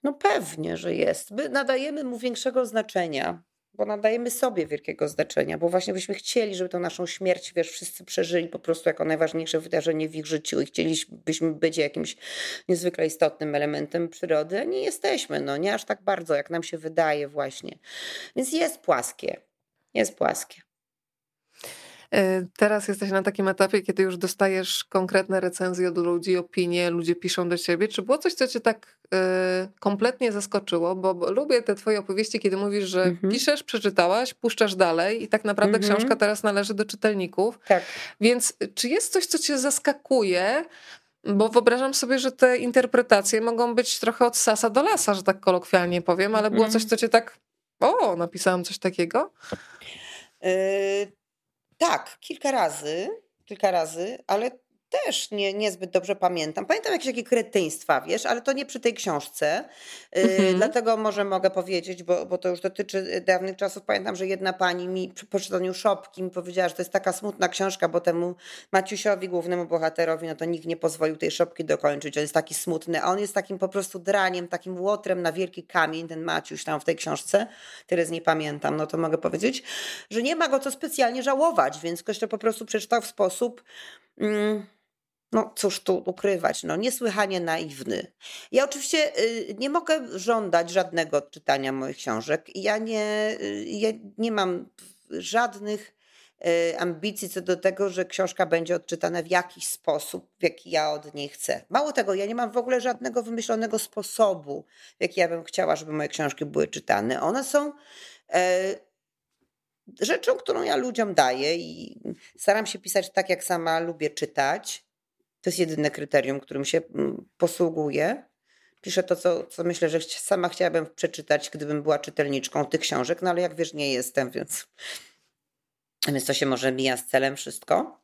No pewnie, że jest. My nadajemy mu większego znaczenia bo nadajemy sobie wielkiego znaczenia, bo właśnie byśmy chcieli, żeby tą naszą śmierć, wiesz, wszyscy przeżyli po prostu jako najważniejsze wydarzenie w ich życiu i chcielibyśmy być jakimś niezwykle istotnym elementem przyrody, a nie jesteśmy, no nie aż tak bardzo, jak nam się wydaje właśnie. Więc jest płaskie, jest płaskie. E, teraz jesteś na takim etapie, kiedy już dostajesz konkretne recenzje od ludzi, opinie, ludzie piszą do ciebie. Czy było coś, co cię tak y, kompletnie zaskoczyło? Bo, bo, lubię te twoje opowieści, kiedy mówisz, że mhm. piszesz, przeczytałaś, puszczasz dalej i tak naprawdę mhm. książka teraz należy do czytelników. Tak. Więc czy jest coś, co cię zaskakuje? Bo wyobrażam sobie, że te interpretacje mogą być trochę od sasa do lasa, że tak kolokwialnie powiem, ale było coś, mhm. co cię tak. O, napisałam coś takiego? Yy, tak, kilka razy. Kilka razy, ale też nie, niezbyt dobrze pamiętam. Pamiętam jakieś takie kretyństwa, wiesz, ale to nie przy tej książce. Mhm. dlatego może mogę powiedzieć, bo, bo to już dotyczy dawnych czasów. Pamiętam, że jedna pani mi przy poczytaniu Szopki mi powiedziała, że to jest taka smutna książka, bo temu Maciusiowi, głównemu bohaterowi, no to nikt nie pozwolił tej Szopki dokończyć. On jest taki smutny, a on jest takim po prostu draniem, takim łotrem na wielki kamień, ten Maciuś tam w tej książce. Teraz nie pamiętam, no to mogę powiedzieć, że nie ma go co specjalnie żałować, więc ktoś to po prostu przeczytał w sposób... Mm, no cóż tu ukrywać, no niesłychanie naiwny. Ja oczywiście y, nie mogę żądać żadnego czytania moich książek. Ja nie, y, ja nie mam żadnych y, ambicji co do tego, że książka będzie odczytana w jakiś sposób, w jaki ja od niej chcę. Mało tego, ja nie mam w ogóle żadnego wymyślonego sposobu, w jaki ja bym chciała, żeby moje książki były czytane. One są e, rzeczą, którą ja ludziom daję i staram się pisać tak, jak sama lubię czytać. To jest jedyne kryterium, którym się mm, posługuję. Piszę to, co, co myślę, że sama chciałabym przeczytać, gdybym była czytelniczką tych książek, no ale jak wiesz, nie jestem, więc, więc to się może mija z celem wszystko.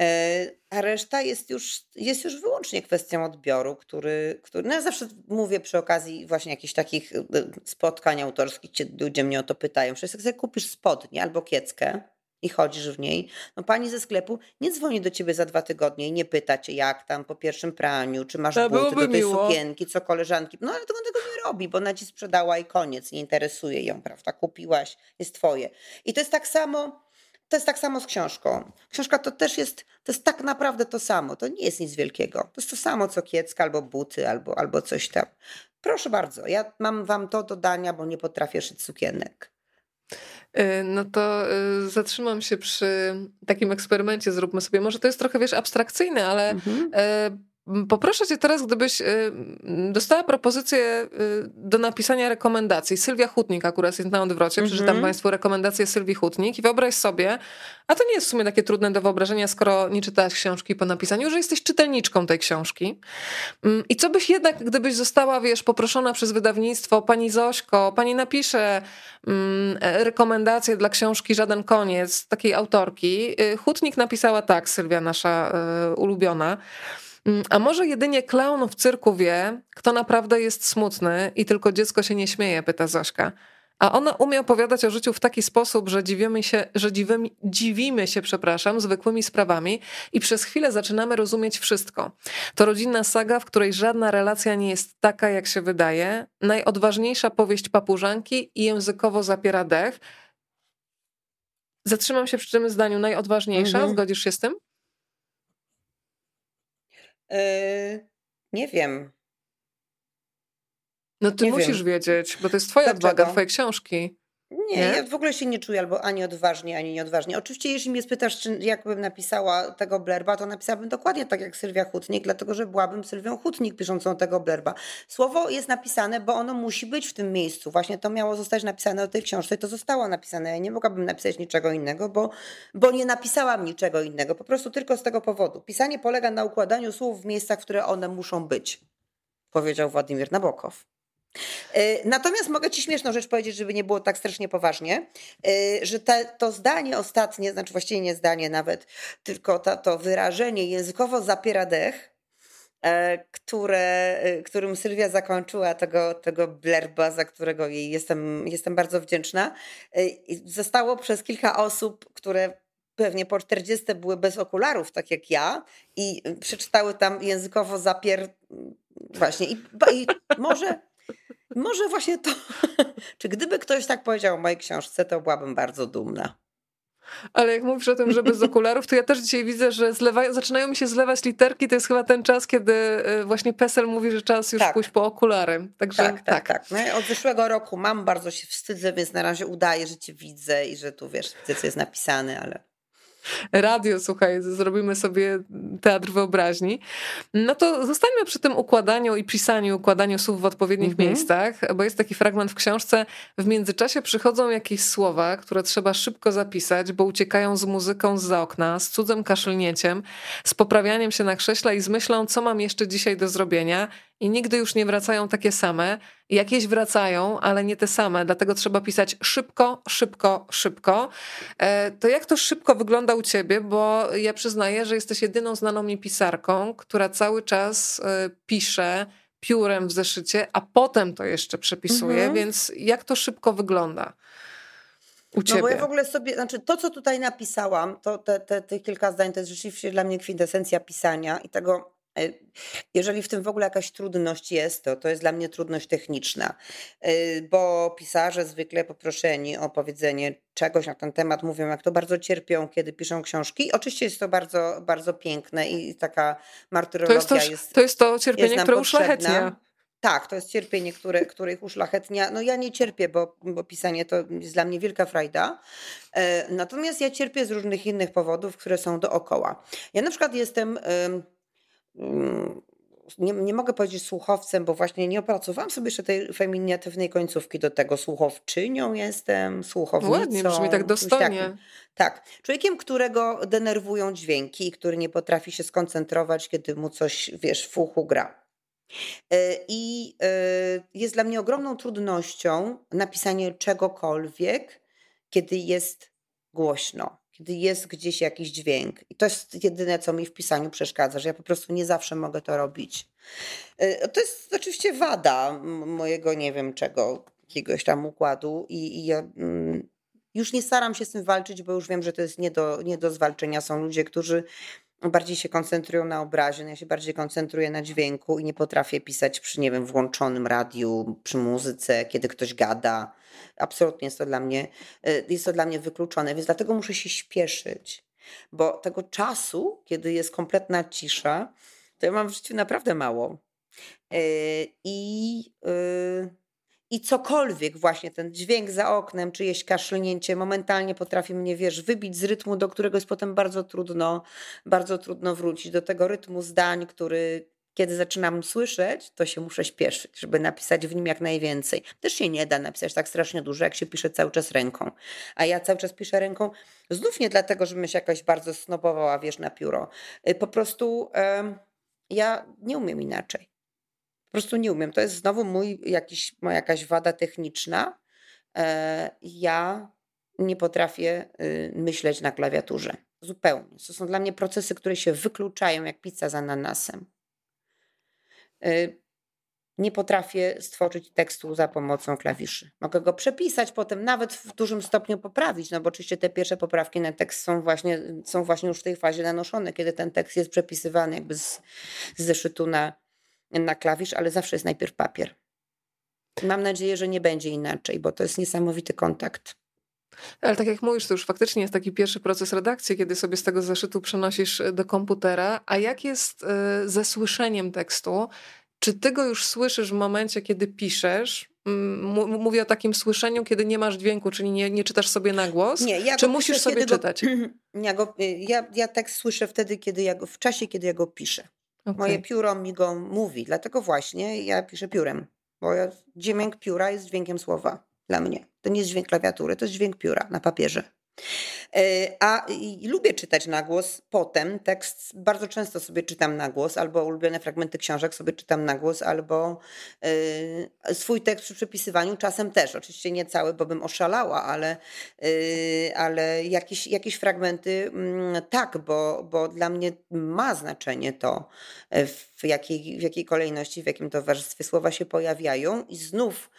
E, a reszta jest już, jest już wyłącznie kwestią odbioru, który, który no ja zawsze mówię przy okazji właśnie jakichś takich e, spotkań autorskich, gdzie ludzie mnie o to pytają. Przecież jak sobie kupisz spodnie albo kieckę, i chodzisz w niej, no pani ze sklepu nie dzwoni do ciebie za dwa tygodnie i nie pyta cię jak tam po pierwszym praniu, czy masz to buty do tej miło. sukienki, co koleżanki. No ale to on tego nie robi, bo ona ci sprzedała i koniec, nie interesuje ją, prawda? Kupiłaś, jest twoje. I to jest tak samo, to jest tak samo z książką. Książka to też jest, to jest tak naprawdę to samo. To nie jest nic wielkiego. To jest to samo co kiecka albo buty, albo, albo coś tam. Proszę bardzo, ja mam wam to do dania, bo nie potrafię szyć sukienek. Y, no to y, zatrzymam się przy takim eksperymencie, zróbmy sobie. Może to jest trochę, wiesz, abstrakcyjne, ale mhm. Y, Poproszę cię teraz, gdybyś dostała propozycję do napisania rekomendacji. Sylwia Hutnik akurat jest na odwrocie. Mm -hmm. Przeczytam państwu rekomendację Sylwii Hutnik i wyobraź sobie, a to nie jest w sumie takie trudne do wyobrażenia, skoro nie czytałaś książki po napisaniu, że jesteś czytelniczką tej książki. Mm, I co byś jednak, gdybyś została, wiesz, poproszona przez wydawnictwo, pani Zośko, pani napisze mm, rekomendację dla książki Żaden Koniec, takiej autorki. Hutnik napisała tak, Sylwia nasza y, ulubiona. Mm, a może jedynie klaun w cyrku wie, kto naprawdę jest smutny i tylko dziecko się nie śmieje, pyta Zośka. A ona umie opowiadać o życiu w taki sposób, że dziwimy się, że dziwimy, dziwimy się, przepraszam, zwykłymi sprawami i przez chwilę zaczynamy rozumieć wszystko. To rodzinna saga, w której żadna relacja nie jest taka, jak się wydaje. Najodważniejsza powieść papużanki i językowo zapiera dech. Zatrzymam się przy tym zdaniu najodważniejsza. Mhm. Zgodzisz się z tym? Yy, nie wiem. No ty nie musisz wiem. wiedzieć, bo to jest twoja Dlaczego? odwaga, twoje książki. Nie, nie, ja w ogóle się nie czuję albo ani odważnie, ani nieodważnie. Oczywiście, jeśli mnie spytasz, czy jakbym napisała tego blerba, to napisałabym dokładnie tak jak Sylwia Hutnik, dlatego że byłabym Sylwią Hutnik piszącą tego blerba. Słowo jest napisane, bo ono musi być w tym miejscu. Właśnie to miało zostać napisane o tej książce i to zostało napisane. Ja nie mogłabym napisać niczego innego, bo, bo nie napisałam niczego innego. Po prostu tylko z tego powodu. Pisanie polega na układaniu słów w miejscach, w które one muszą być, powiedział Władimir Nabokow. E, natomiast mogę Ci śmieszną rzecz powiedzieć, żeby nie było tak strasznie poważnie, e, że te, to zdanie ostatnie, znaczy właściwie nie zdanie nawet, tylko to, to wyrażenie językowo zapiera dech, e, które, którym Sylwia zakończyła tego, tego blerba, za którego jej jestem, jestem bardzo wdzięczna, zostało przez kilka osób, które pewnie po 40 były bez okularów, tak jak ja, i przeczytały tam językowo zapier. Właśnie. I, i może może właśnie to. Czy gdyby ktoś tak powiedział o mojej książce, to byłabym bardzo dumna. Ale jak mówisz o tym, że bez okularów, to ja też dzisiaj widzę, że zlewa, zaczynają mi się zlewać literki. To jest chyba ten czas, kiedy y, właśnie PESEL mówi, że czas już tak. pójść po okulary. Także, tak, tak, tak. tak. No ja od zeszłego roku mam, bardzo się wstydzę, więc na razie udaję, że cię widzę i że tu wiesz, widzę, co jest napisane, ale radio, słuchaj, zrobimy sobie teatr wyobraźni. No to zostańmy przy tym układaniu i pisaniu, układaniu słów w odpowiednich mhm. miejscach, bo jest taki fragment w książce. W międzyczasie przychodzą jakieś słowa, które trzeba szybko zapisać, bo uciekają z muzyką z za okna, z cudzym kaszlnięciem, z poprawianiem się na krześle i z myślą, co mam jeszcze dzisiaj do zrobienia i nigdy już nie wracają takie same. Jakieś wracają, ale nie te same, dlatego trzeba pisać szybko, szybko, szybko. E, to jak to szybko wygląda u ciebie? Bo ja przyznaję, że jesteś jedyną znaną mi pisarką, która cały czas e, pisze piórem w zeszycie, a potem to jeszcze przepisuje, mhm. więc jak to szybko wygląda? U ciebie. No bo ja w ogóle sobie, znaczy to, co tutaj napisałam, to te, te, te kilka zdań, to jest rzeczywiście dla mnie kwintesencja pisania i tego jeżeli w tym w ogóle jakaś trudność jest, to to jest dla mnie trudność techniczna, e, bo pisarze zwykle poproszeni o powiedzenie czegoś na ten temat mówią, jak to bardzo cierpią, kiedy piszą książki. Oczywiście jest to bardzo, bardzo piękne i taka martyrologia to jest. To, jest, to jest to cierpienie, które uszlachetnia. Tak, to jest cierpienie, które, które ich uszlachetnia. No ja nie cierpię, bo, bo pisanie to jest dla mnie wielka frajda. E, natomiast ja cierpię z różnych innych powodów, które są dookoła. Ja na przykład jestem nie, nie mogę powiedzieć słuchowcem, bo właśnie nie opracowałam sobie jeszcze tej feminatywnej końcówki do tego. Słuchowczynią jestem, słuchownicą. Ładnie, brzmi tak dostojnie. Tak. Człowiekiem, którego denerwują dźwięki i który nie potrafi się skoncentrować, kiedy mu coś, wiesz, w uchu gra. E, I e, jest dla mnie ogromną trudnością napisanie czegokolwiek, kiedy jest głośno jest gdzieś jakiś dźwięk. I to jest jedyne, co mi w pisaniu przeszkadza, że ja po prostu nie zawsze mogę to robić. E, to jest oczywiście wada mojego, nie wiem czego, jakiegoś tam układu i, i ja mm, już nie staram się z tym walczyć, bo już wiem, że to jest nie do, nie do zwalczenia. Są ludzie, którzy bardziej się koncentrują na obrazie, no ja się bardziej koncentruję na dźwięku i nie potrafię pisać przy, nie wiem, włączonym radiu, przy muzyce, kiedy ktoś gada. Absolutnie jest to dla mnie, y, jest to dla mnie wykluczone, więc dlatego muszę się śpieszyć, bo tego czasu, kiedy jest kompletna cisza, to ja mam w życiu naprawdę mało. Y, I yy, i cokolwiek, właśnie ten dźwięk za oknem, czyjeś kaszlnięcie momentalnie potrafi mnie, wiesz, wybić z rytmu, do którego jest potem bardzo trudno, bardzo trudno wrócić, do tego rytmu zdań, który kiedy zaczynam słyszeć, to się muszę śpieszyć, żeby napisać w nim jak najwięcej. Też się nie da napisać tak strasznie dużo, jak się pisze cały czas ręką. A ja cały czas piszę ręką, znów nie dlatego, żebym się jakoś bardzo snobowała, wiesz, na pióro. Y, po prostu ja nie umiem inaczej. Po prostu nie umiem. To jest znowu mój jakiś, moja jakaś wada techniczna. E, ja nie potrafię y, myśleć na klawiaturze. Zupełnie. To są dla mnie procesy, które się wykluczają jak pizza z ananasem. Y, nie potrafię stworzyć tekstu za pomocą klawiszy. Mogę go przepisać, potem nawet w dużym stopniu poprawić, no bo oczywiście te pierwsze poprawki na tekst są właśnie, są właśnie już w tej fazie nanoszone, kiedy ten tekst jest przepisywany jakby z, z zeszytu na, na klawisz, ale zawsze jest najpierw papier. Mam nadzieję, że nie będzie inaczej, bo to jest niesamowity kontakt. Ale tak jak mówisz, to już faktycznie jest taki pierwszy proces redakcji, kiedy sobie z tego zeszytu przenosisz do komputera. A jak jest e, ze słyszeniem tekstu? Czy ty go już słyszysz w momencie, kiedy piszesz? Mówię o takim słyszeniu, kiedy nie masz dźwięku, czyli nie, nie czytasz sobie na głos. Nie, ja Czy musisz piszę, sobie czytać? Go, ja, go, ja, ja tekst słyszę wtedy, kiedy ja go, w czasie, kiedy ja go piszę. Okay. Moje pióro mi go mówi, dlatego właśnie ja piszę piórem, bo ja, dźwięk pióra jest dźwiękiem słowa dla mnie. To nie jest dźwięk klawiatury, to jest dźwięk pióra na papierze. E, a lubię czytać na głos potem tekst. Bardzo często sobie czytam na głos, albo ulubione fragmenty książek sobie czytam na głos, albo e, swój tekst przy przepisywaniu czasem też. Oczywiście nie cały, bo bym oszalała, ale, e, ale jakieś, jakieś fragmenty mm, tak, bo, bo dla mnie ma znaczenie to, w jakiej, w jakiej kolejności, w jakim towarzystwie słowa się pojawiają i znów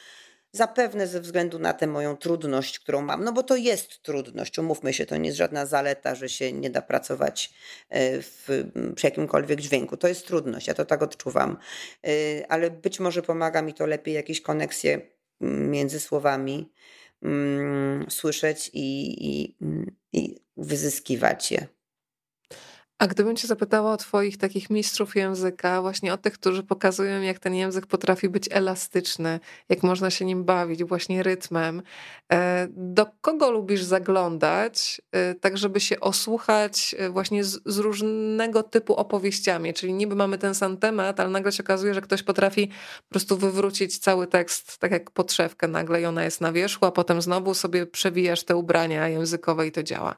Zapewne ze względu na tę moją trudność, którą mam, no bo to jest trudność, umówmy się, to nie jest żadna zaleta, że się nie da pracować e, w, przy jakimkolwiek dźwięku. To jest trudność, ja to tak odczuwam, e, ale być może pomaga mi to lepiej jakieś koneksje między słowami słyszeć i, i, i wyzyskiwać je. A gdybym cię zapytała o twoich takich mistrzów języka, właśnie o tych, którzy pokazują, jak ten język potrafi być elastyczny, jak można się nim bawić, właśnie rytmem, e, do kogo lubisz zaglądać, e, tak żeby się osłuchać e, właśnie z, z różnego typu opowieściami, czyli niby mamy ten sam temat, ale nagle się okazuje, że ktoś potrafi po prostu wywrócić cały tekst, tak jak podszewkę nagle i ona jest na wierzchu, a potem znowu sobie przewijasz te ubrania językowe i to działa.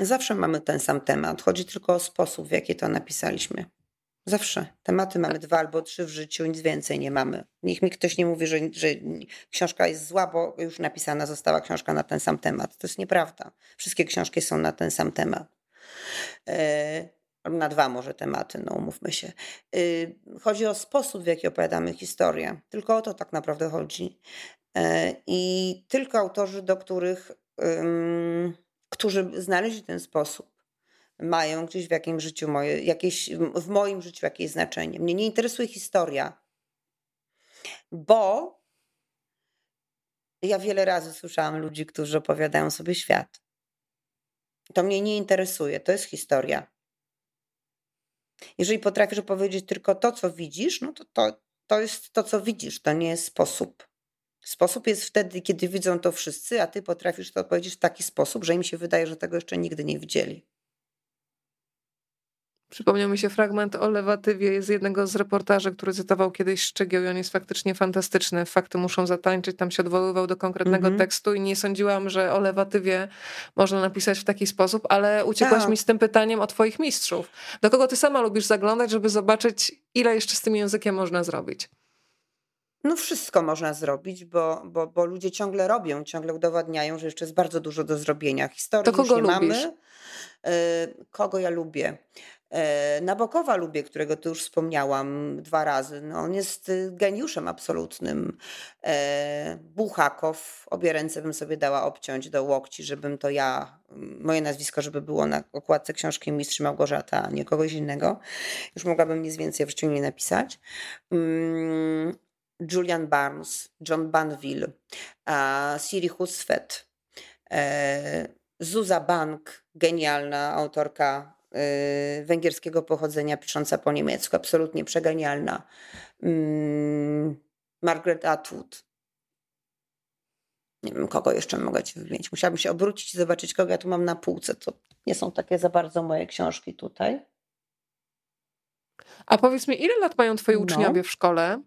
Zawsze mamy ten sam temat. Chodzi tylko o sposób, w jaki to napisaliśmy. Zawsze. Tematy mamy dwa albo trzy w życiu, nic więcej nie mamy. Niech mi ktoś nie mówi, że, że książka jest zła, bo już napisana została książka na ten sam temat. To jest nieprawda. Wszystkie książki są na ten sam temat. E, na dwa może tematy, no umówmy się. E, chodzi o sposób, w jaki opowiadamy historię. Tylko o to tak naprawdę chodzi. E, I tylko autorzy, do których którzy znaleźli ten sposób, mają gdzieś w jakimś życiu moje, jakieś, w moim życiu jakieś znaczenie. Mnie nie interesuje historia, bo ja wiele razy słyszałam ludzi, którzy opowiadają sobie świat. To mnie nie interesuje, to jest historia. Jeżeli potrafisz opowiedzieć tylko to, co widzisz, no to, to to jest to, co widzisz, to nie jest sposób. Sposób jest wtedy, kiedy widzą to wszyscy, a ty potrafisz to powiedzieć w taki sposób, że im się wydaje, że tego jeszcze nigdy nie widzieli. Przypomniał mi się fragment o lewatywie z jednego z reportaży, który cytował kiedyś Szczegieł i on jest faktycznie fantastyczny. Fakty muszą zatańczyć, tam się odwoływał do konkretnego mm -hmm. tekstu i nie sądziłam, że o lewatywie można napisać w taki sposób, ale uciekłaś tak. mi z tym pytaniem o twoich mistrzów. Do kogo ty sama lubisz zaglądać, żeby zobaczyć, ile jeszcze z tym językiem można zrobić? No wszystko można zrobić, bo, bo, bo ludzie ciągle robią, ciągle udowadniają, że jeszcze jest bardzo dużo do zrobienia. Historii to kogo już nie lubisz? mamy. Kogo ja lubię? E, Nabokowa lubię, którego tu już wspomniałam dwa razy. No, on jest y, geniuszem absolutnym. E, Buchakow, obie ręce bym sobie dała obciąć do łokci, żebym to ja, moje nazwisko, żeby było na okładce książki Mistrz Małgorzata, a nie kogoś innego. Już mogłabym nic więcej w życiu nie napisać. Julian Barnes, John Banville, Siri Husfet, e, Zuza Bank, genialna autorka e, węgierskiego pochodzenia, pisząca po niemiecku, absolutnie przegenialna. Mm, Margaret Atwood. Nie wiem, kogo jeszcze mogę ci wymienić. Musiałabym się obrócić i zobaczyć, kogo ja tu mam na półce. To nie są takie za bardzo moje książki tutaj. A powiedz mi, ile lat mają twoi no. uczniowie no. w szkole?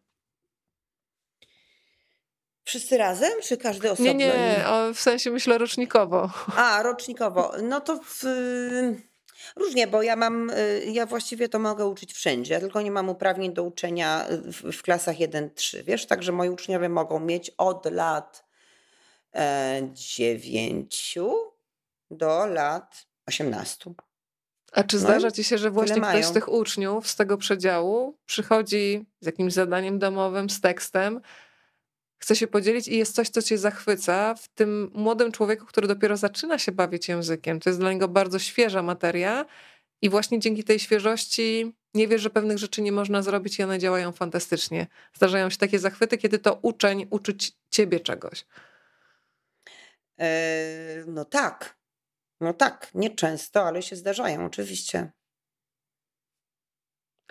Wszyscy razem, czy każdy osobno? Nie, nie, w sensie myślę rocznikowo. A, rocznikowo. No to w, różnie, bo ja mam, y, ja właściwie to mogę uczyć wszędzie, ja tylko nie mam uprawnień do uczenia w, w klasach 1-3, wiesz, także moi uczniowie mogą mieć od lat e, 9 do lat 18. A czy no zdarza ci się, że właśnie ktoś z tych uczniów z tego przedziału przychodzi z jakimś zadaniem domowym, z tekstem, chce się podzielić i jest coś, co cię zachwyca w tym młodym człowieku, który dopiero zaczyna się bawić językiem. To jest dla niego bardzo świeża materia i właśnie dzięki tej świeżości nie wiesz, że pewnych rzeczy nie można zrobić i one działają fantastycznie. Zdarzają się takie zachwyty, kiedy to uczeń uczy ciebie czegoś. E, no tak. No tak, nie często, ale się zdarzają, oczywiście.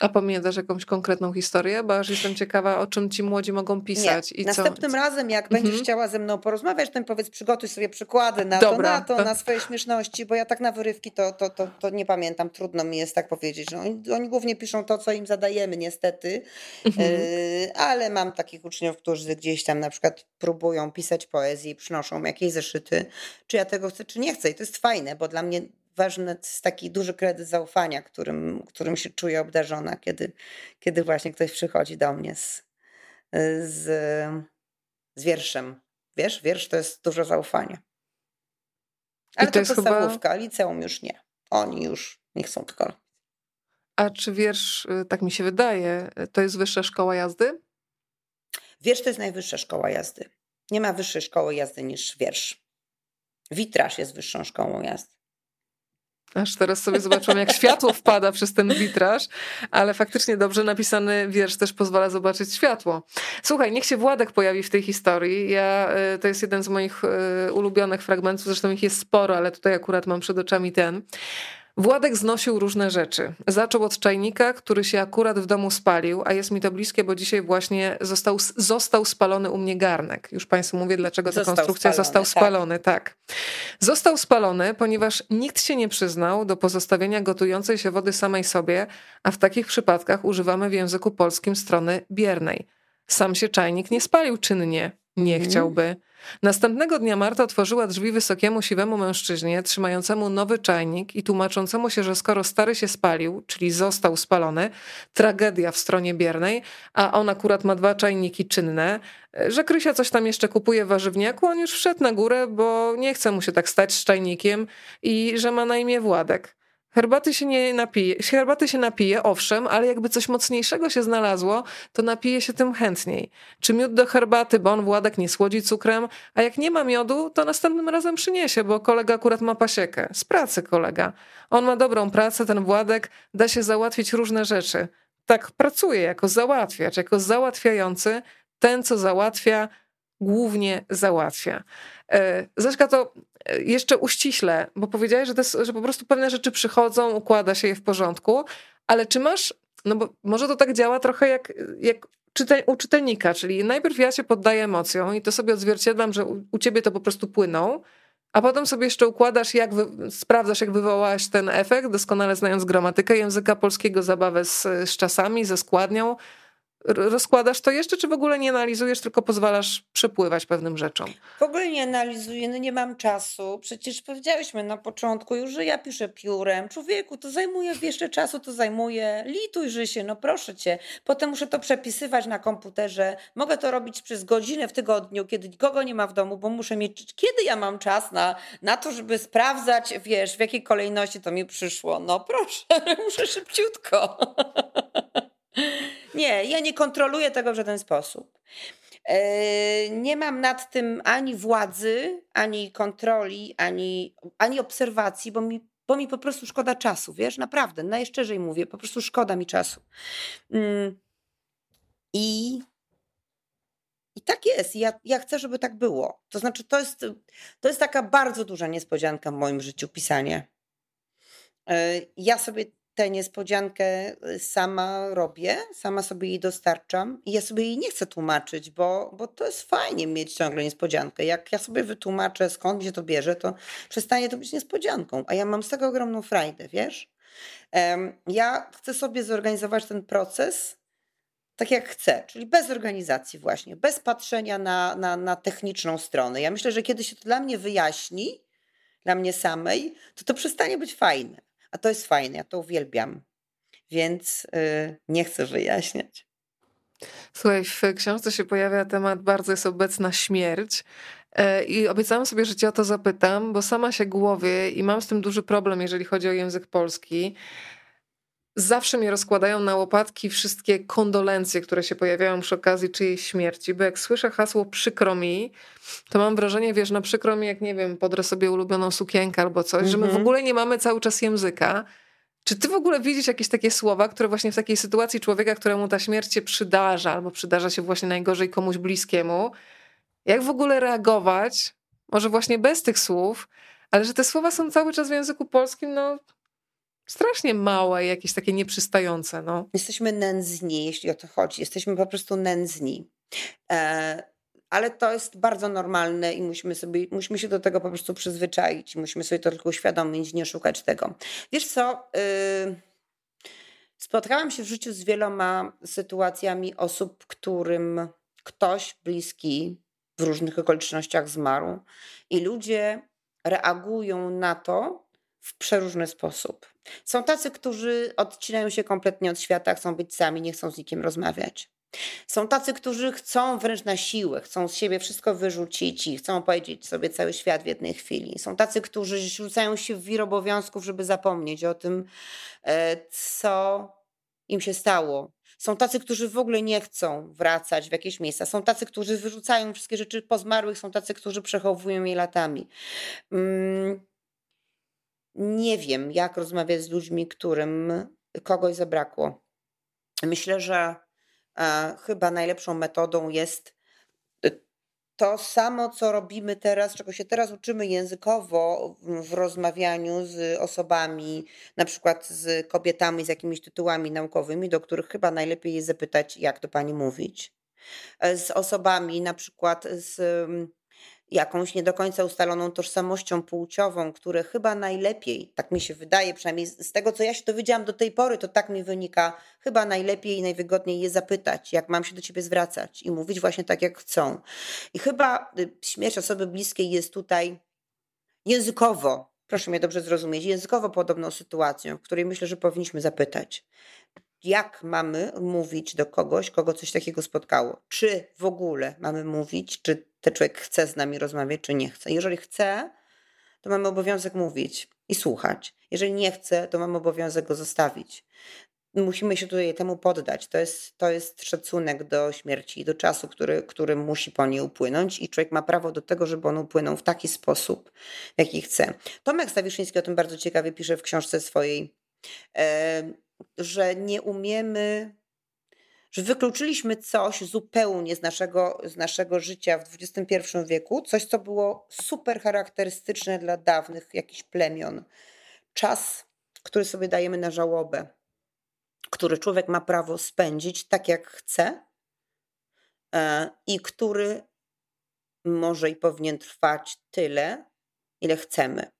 A pamiętasz jakąś konkretną historię? Bo aż jestem ciekawa, o czym ci młodzi mogą pisać. Nie. I Następnym co? razem, jak mhm. będziesz chciała ze mną porozmawiać, to powiedz, przygotuj sobie przykłady na Dobra. to, na to, na swoje śmieszności, bo ja tak na wyrywki to, to, to, to nie pamiętam. Trudno mi jest tak powiedzieć. No, oni, oni głównie piszą to, co im zadajemy, niestety. Mhm. Y, ale mam takich uczniów, którzy gdzieś tam na przykład próbują pisać poezję i przynoszą jakieś zeszyty. Czy ja tego chcę, czy nie chcę. I to jest fajne, bo dla mnie ważny jest taki duży kredyt zaufania, którym, którym się czuję obdarzona, kiedy, kiedy właśnie ktoś przychodzi do mnie z, z, z wierszem. Wiesz, wiersz to jest dużo zaufania. Ale I to, to jest podstawówka, chyba... liceum już nie. Oni już nie chcą tylko. A czy wiersz, y, tak mi się wydaje, to jest wyższa szkoła jazdy? Wiersz to jest najwyższa szkoła jazdy. Nie ma wyższej szkoły jazdy niż wiersz. Witraż jest wyższą szkołą jazdy. Aż teraz sobie zobaczyłam, jak światło wpada przez ten witraż, ale faktycznie dobrze napisany wiersz też pozwala zobaczyć światło. Słuchaj, niech się Władek pojawi w tej historii. Ja, y, to jest jeden z moich y, ulubionych fragmentów, zresztą ich jest sporo, ale tutaj akurat mam przed oczami ten. Władek znosił różne rzeczy. Zaczął od czajnika, który się akurat w domu spalił, a jest mi to bliskie, bo dzisiaj właśnie został, został spalony u mnie garnek. Już Państwu mówię, dlaczego ta konstrukcja spalony, został tak. spalony. Tak. Został spalony, ponieważ nikt się nie przyznał do pozostawienia gotującej się wody samej sobie, a w takich przypadkach używamy w języku polskim strony biernej. Sam się czajnik nie spalił czynnie, nie mhm. chciałby. Następnego dnia Marta otworzyła drzwi wysokiemu, siwemu mężczyźnie, trzymającemu nowy czajnik i tłumaczącemu się, że skoro stary się spalił, czyli został spalony, tragedia w stronie biernej, a on akurat ma dwa czajniki czynne, że Krysia coś tam jeszcze kupuje w warzywniaku, on już wszedł na górę, bo nie chce mu się tak stać z czajnikiem i że ma na imię Władek. Herbaty się nie napije, herbaty się napije, owszem, ale jakby coś mocniejszego się znalazło, to napije się tym chętniej. Czy miód do herbaty, bo on Władek nie słodzi cukrem, a jak nie ma miodu, to następnym razem przyniesie, bo kolega akurat ma pasiekę. Z pracy kolega. On ma dobrą pracę, ten Władek, da się załatwić różne rzeczy. Tak pracuje jako załatwiacz, jako załatwiający. Ten, co załatwia, głównie załatwia. E, Zresztą to e, jeszcze uściśle, bo powiedziałeś, że, jest, że po prostu pewne rzeczy przychodzą, układa się je w porządku, ale czy masz, no bo może to tak działa trochę jak, jak u czytelnika, czyli najpierw ja się poddaję emocjom i to sobie odzwierciedlam, że u, u ciebie to po prostu płyną, a potem sobie jeszcze układasz, jak wy, sprawdzasz, jak wywołałaś ten efekt, doskonale znając gramatykę języka polskiego, zabawę z, z czasami, ze składnią, rozkładasz to jeszcze, czy w ogóle nie analizujesz, tylko pozwalasz przepływać pewnym rzeczom? W ogóle nie analizuję, no nie mam czasu. Przecież powiedziałyśmy na początku już, że ja piszę piórem. Człowieku, to zajmuje jeszcze czasu, to zajmuje. Litujże się, no proszę cię. Potem muszę to przepisywać na komputerze. Mogę to robić przez godzinę w tygodniu, kiedy nikogo nie ma w domu, bo muszę mieć. Kiedy ja mam czas na, na to, żeby sprawdzać, wiesz, w jakiej kolejności to mi przyszło? No proszę, muszę szybciutko. Nie, ja nie kontroluję tego w żaden sposób. E, nie mam nad tym ani władzy, ani kontroli, ani, ani obserwacji, bo mi, bo mi po prostu szkoda czasu, wiesz, naprawdę, najszczerzej mówię, po prostu szkoda mi czasu. Mm. I, i tak jest. Ja, ja chcę, żeby tak było. To znaczy, to jest, to jest taka bardzo duża niespodzianka w moim życiu, pisanie. E, ja sobie tę niespodziankę y, sama robię, sama sobie jej dostarczam i ja sobie jej nie chcę tłumaczyć, bo, bo to jest fajnie mieć ciągle niespodziankę. Jak ja sobie wytłumaczę, skąd się to bierze, to przestanie to być niespodzianką, a ja mam z tego ogromną frajdę, wiesz? Ja chcę sobie zorganizować ten proces tak jak chcę, czyli bez organizacji właśnie, bez patrzenia na, na, na techniczną stronę. Ja myślę, że kiedy się to dla mnie wyjaśni, dla mnie samej, to to przestanie być fajne. A to jest fajne, ja to uwielbiam. Więc yy, nie chcę wyjaśniać. Słuchaj, w książce się pojawia temat, bardzo jest obecna śmierć. E, I obiecałam sobie, że cię o to zapytam, bo sama się głowię i mam z tym duży problem, jeżeli chodzi o język polski. Zawsze mnie rozkładają na łopatki wszystkie kondolencje, które się pojawiają przy okazji czyjejś śmierci, bo jak słyszę hasło przykro mi, to mam wrażenie, wiesz, na przykro mi, jak nie wiem, podrę sobie ulubioną sukienkę albo coś, mm -hmm. że my w mhm. ogóle nie mamy cały czas języka. Czy ty w ogóle widzisz jakieś takie słowa, które właśnie w takiej sytuacji człowieka, któremu ta śmierć się przydarza, albo przydarza się właśnie najgorzej komuś bliskiemu, jak w ogóle reagować, może właśnie bez tych słów, ale że te słowa są cały czas w języku polskim, no strasznie małe, jakieś takie nieprzystające. No. Jesteśmy nędzni, jeśli o to chodzi. Jesteśmy po prostu nędzni. E, ale to jest bardzo normalne i musimy, sobie, musimy się do tego po prostu przyzwyczaić. Musimy sobie to tylko uświadomić, nie szukać tego. Wiesz co? Y spotkałam się w życiu z wieloma sytuacjami osób, którym ktoś bliski w różnych okolicznościach zmarł i ludzie reagują na to w przeróżny sposób. Są tacy, którzy odcinają się kompletnie od świata, chcą być sami, nie chcą z nikim rozmawiać. Są tacy, którzy chcą wręcz na siłę, chcą z siebie wszystko wyrzucić i chcą powiedzieć sobie cały świat w jednej chwili. Są tacy, którzy rzucają się w wir obowiązków, żeby zapomnieć o tym, e, co im się stało. Są tacy, którzy w ogóle nie chcą wracać w jakieś miejsca. Są tacy, którzy wyrzucają wszystkie rzeczy po zmarłych. Są tacy, którzy przechowują je latami. Mm nie wiem, jak rozmawiać z ludźmi, którym kogoś zabrakło. Myślę, że e, chyba najlepszą metodą jest e, to samo, co robimy teraz, czego się teraz uczymy językowo w rozmawianiu z osobami, na przykład z kobietami z jakimiś tytułami naukowymi, do których chyba najlepiej jest zapytać, jak do pani mówić. E, z osobami, na przykład z jakąś nie do końca ustaloną tożsamością płciową, które chyba najlepiej, tak mi się wydaje, przynajmniej z tego, co ja się dowiedziałam do tej pory, to tak mi wynika, chyba najlepiej i najwygodniej je zapytać, jak mam się do ciebie zwracać i mówić właśnie tak, jak chcą. I chyba y, śmierć osoby bliskiej jest tutaj językowo, proszę mnie dobrze zrozumieć, językowo podobną sytuacją, w której myślę, że powinniśmy zapytać jak mamy mówić do kogoś, kogo coś takiego spotkało. Czy w ogóle mamy mówić, czy ten człowiek chce z nami rozmawiać, czy nie chce. Jeżeli chce, to mamy obowiązek mówić i słuchać. Jeżeli nie chce, to mamy obowiązek go zostawić. Musimy się tutaj temu poddać. To jest, to jest szacunek do śmierci, do czasu, który, który musi po niej upłynąć, i człowiek ma prawo do tego, żeby on upłynął w taki sposób, w jaki chce. Tomek Stawiszyński o tym bardzo ciekawie pisze w książce swojej że nie umiemy, że wykluczyliśmy coś zupełnie z naszego, z naszego życia w XXI wieku, coś, co było super charakterystyczne dla dawnych jakichś plemion. Czas, który sobie dajemy na żałobę, który człowiek ma prawo spędzić tak, jak chce e, i który może i powinien trwać tyle, ile chcemy.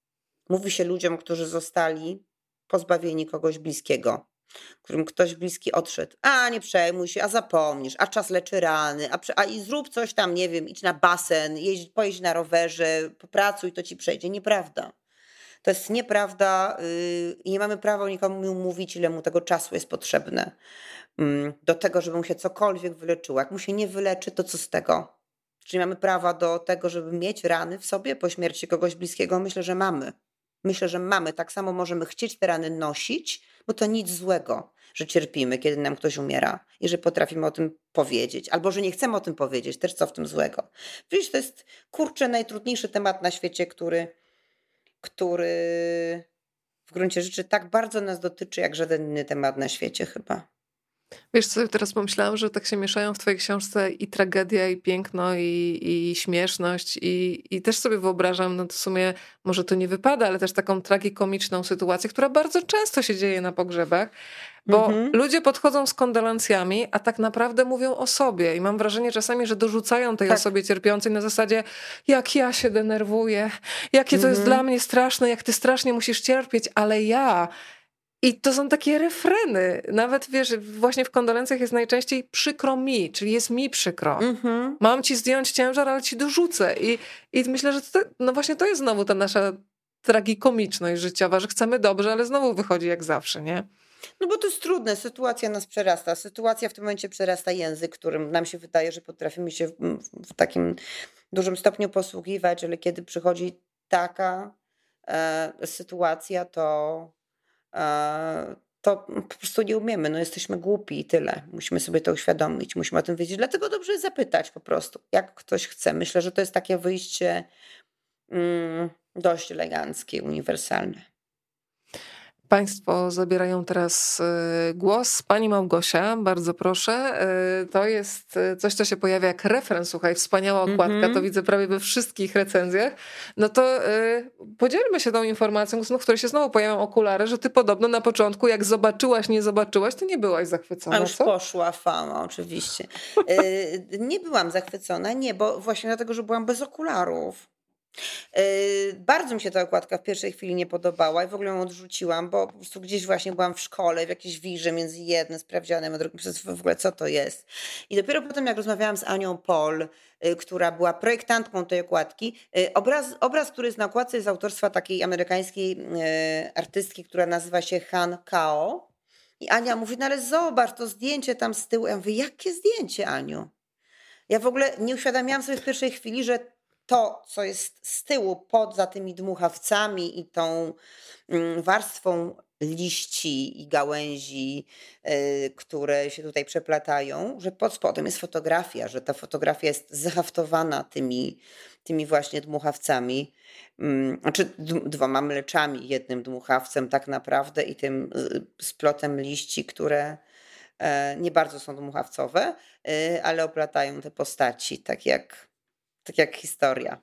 Mówi się ludziom, którzy zostali pozbawieni kogoś bliskiego, którym ktoś bliski odszedł. A nie przejmuj się, a zapomnisz, a czas leczy rany, a, a i zrób coś tam, nie wiem, idź na basen, jeźdź, pojeźdź na rowerze, popracuj, to ci przejdzie. Nieprawda. To jest nieprawda yy, i nie mamy prawa nikomu mówić, ile mu tego czasu jest potrzebne yy, do tego, żeby mu się cokolwiek wyleczyło. Jak mu się nie wyleczy, to co z tego? Czyli mamy prawa do tego, żeby mieć rany w sobie po śmierci kogoś bliskiego? Myślę, że mamy. Myślę, że mamy. Tak samo możemy chcieć te rany nosić, bo to nic złego, że cierpimy, kiedy nam ktoś umiera i że potrafimy o tym powiedzieć, albo że nie chcemy o tym powiedzieć, też co w tym złego. Widzisz, to jest kurczę najtrudniejszy temat na świecie, który, który w gruncie rzeczy tak bardzo nas dotyczy, jak żaden inny temat na świecie chyba. Wiesz co, teraz pomyślałam, że tak się mieszają w twojej książce i tragedia, i piękno, i, i śmieszność i, i też sobie wyobrażam, no to w sumie może to nie wypada, ale też taką tragikomiczną sytuację, która bardzo często się dzieje na pogrzebach, bo mhm. ludzie podchodzą z kondolencjami, a tak naprawdę mówią o sobie. I mam wrażenie czasami, że dorzucają tej tak. osobie cierpiącej na zasadzie, jak ja się denerwuję, jakie to jest mhm. dla mnie straszne, jak ty strasznie musisz cierpieć, ale ja i to są takie refreny. Nawet wiesz, właśnie w kondolencjach jest najczęściej przykro mi, czyli jest mi przykro. Mm-hmm. Mam ci zdjąć ciężar, ale ci dorzucę. I, i myślę, że to, no właśnie to jest znowu ta nasza tragikomiczność życiowa, że chcemy dobrze, ale znowu wychodzi jak zawsze, nie? No bo to jest trudne, sytuacja nas przerasta. Sytuacja w tym momencie przerasta język, którym nam się wydaje, że potrafimy się w, w takim dużym stopniu posługiwać, ale kiedy przychodzi taka e, sytuacja, to to po prostu nie umiemy. No jesteśmy głupi i tyle. Musimy sobie to uświadomić, musimy o tym wiedzieć. Dlatego dobrze jest zapytać po prostu, jak ktoś chce. Myślę, że to jest takie wyjście mm, dość eleganckie, uniwersalne. Państwo zabierają teraz y, głos. Pani Małgosia, bardzo proszę. Y, to jest y, coś, co się pojawia jak refren, słuchaj, wspaniała okładka, mm -hmm. to widzę prawie we wszystkich recenzjach. No to podzielmy się tą informacją, w której się znowu pojawią okulary, że ty podobno na początku, jak zobaczyłaś, nie zobaczyłaś, to nie byłaś zachwycona. A już co? poszła fama, oczywiście. nie byłam zachwycona, nie, bo właśnie dlatego, że byłam bez okularów. Yy, bardzo mi się ta okładka w pierwszej chwili nie podobała i w ogóle ją odrzuciłam, bo po prostu gdzieś właśnie byłam w szkole, w jakiejś wirze między jednym sprawdzianem a drugim, przez w ogóle co to jest. I dopiero potem, jak rozmawiałam z Anią Pol, yy, która była projektantką tej okładki, yy, obraz, obraz, który jest na okładce, jest autorstwa takiej amerykańskiej artystki, która nazywa się Han Kao. I Ania mówi, no ale zobacz, to zdjęcie tam z tyłu. Ja mówię, jakie zdjęcie, Aniu? Ja w ogóle nie uświadamiałam sobie w pierwszej chwili, że to, co jest z tyłu, poza tymi dmuchawcami i tą mm, warstwą liści i gałęzi, y, które się tutaj przeplatają, że pod spodem jest fotografia, że ta fotografia jest zahaftowana tymi, tymi właśnie dmuchawcami, mm, znaczy dwoma mleczami, jednym dmuchawcem tak naprawdę i tym y, splotem liści, które e, nie bardzo są dmuchawcowe, y, ale oplatają te postaci, tak jak tak jak historia.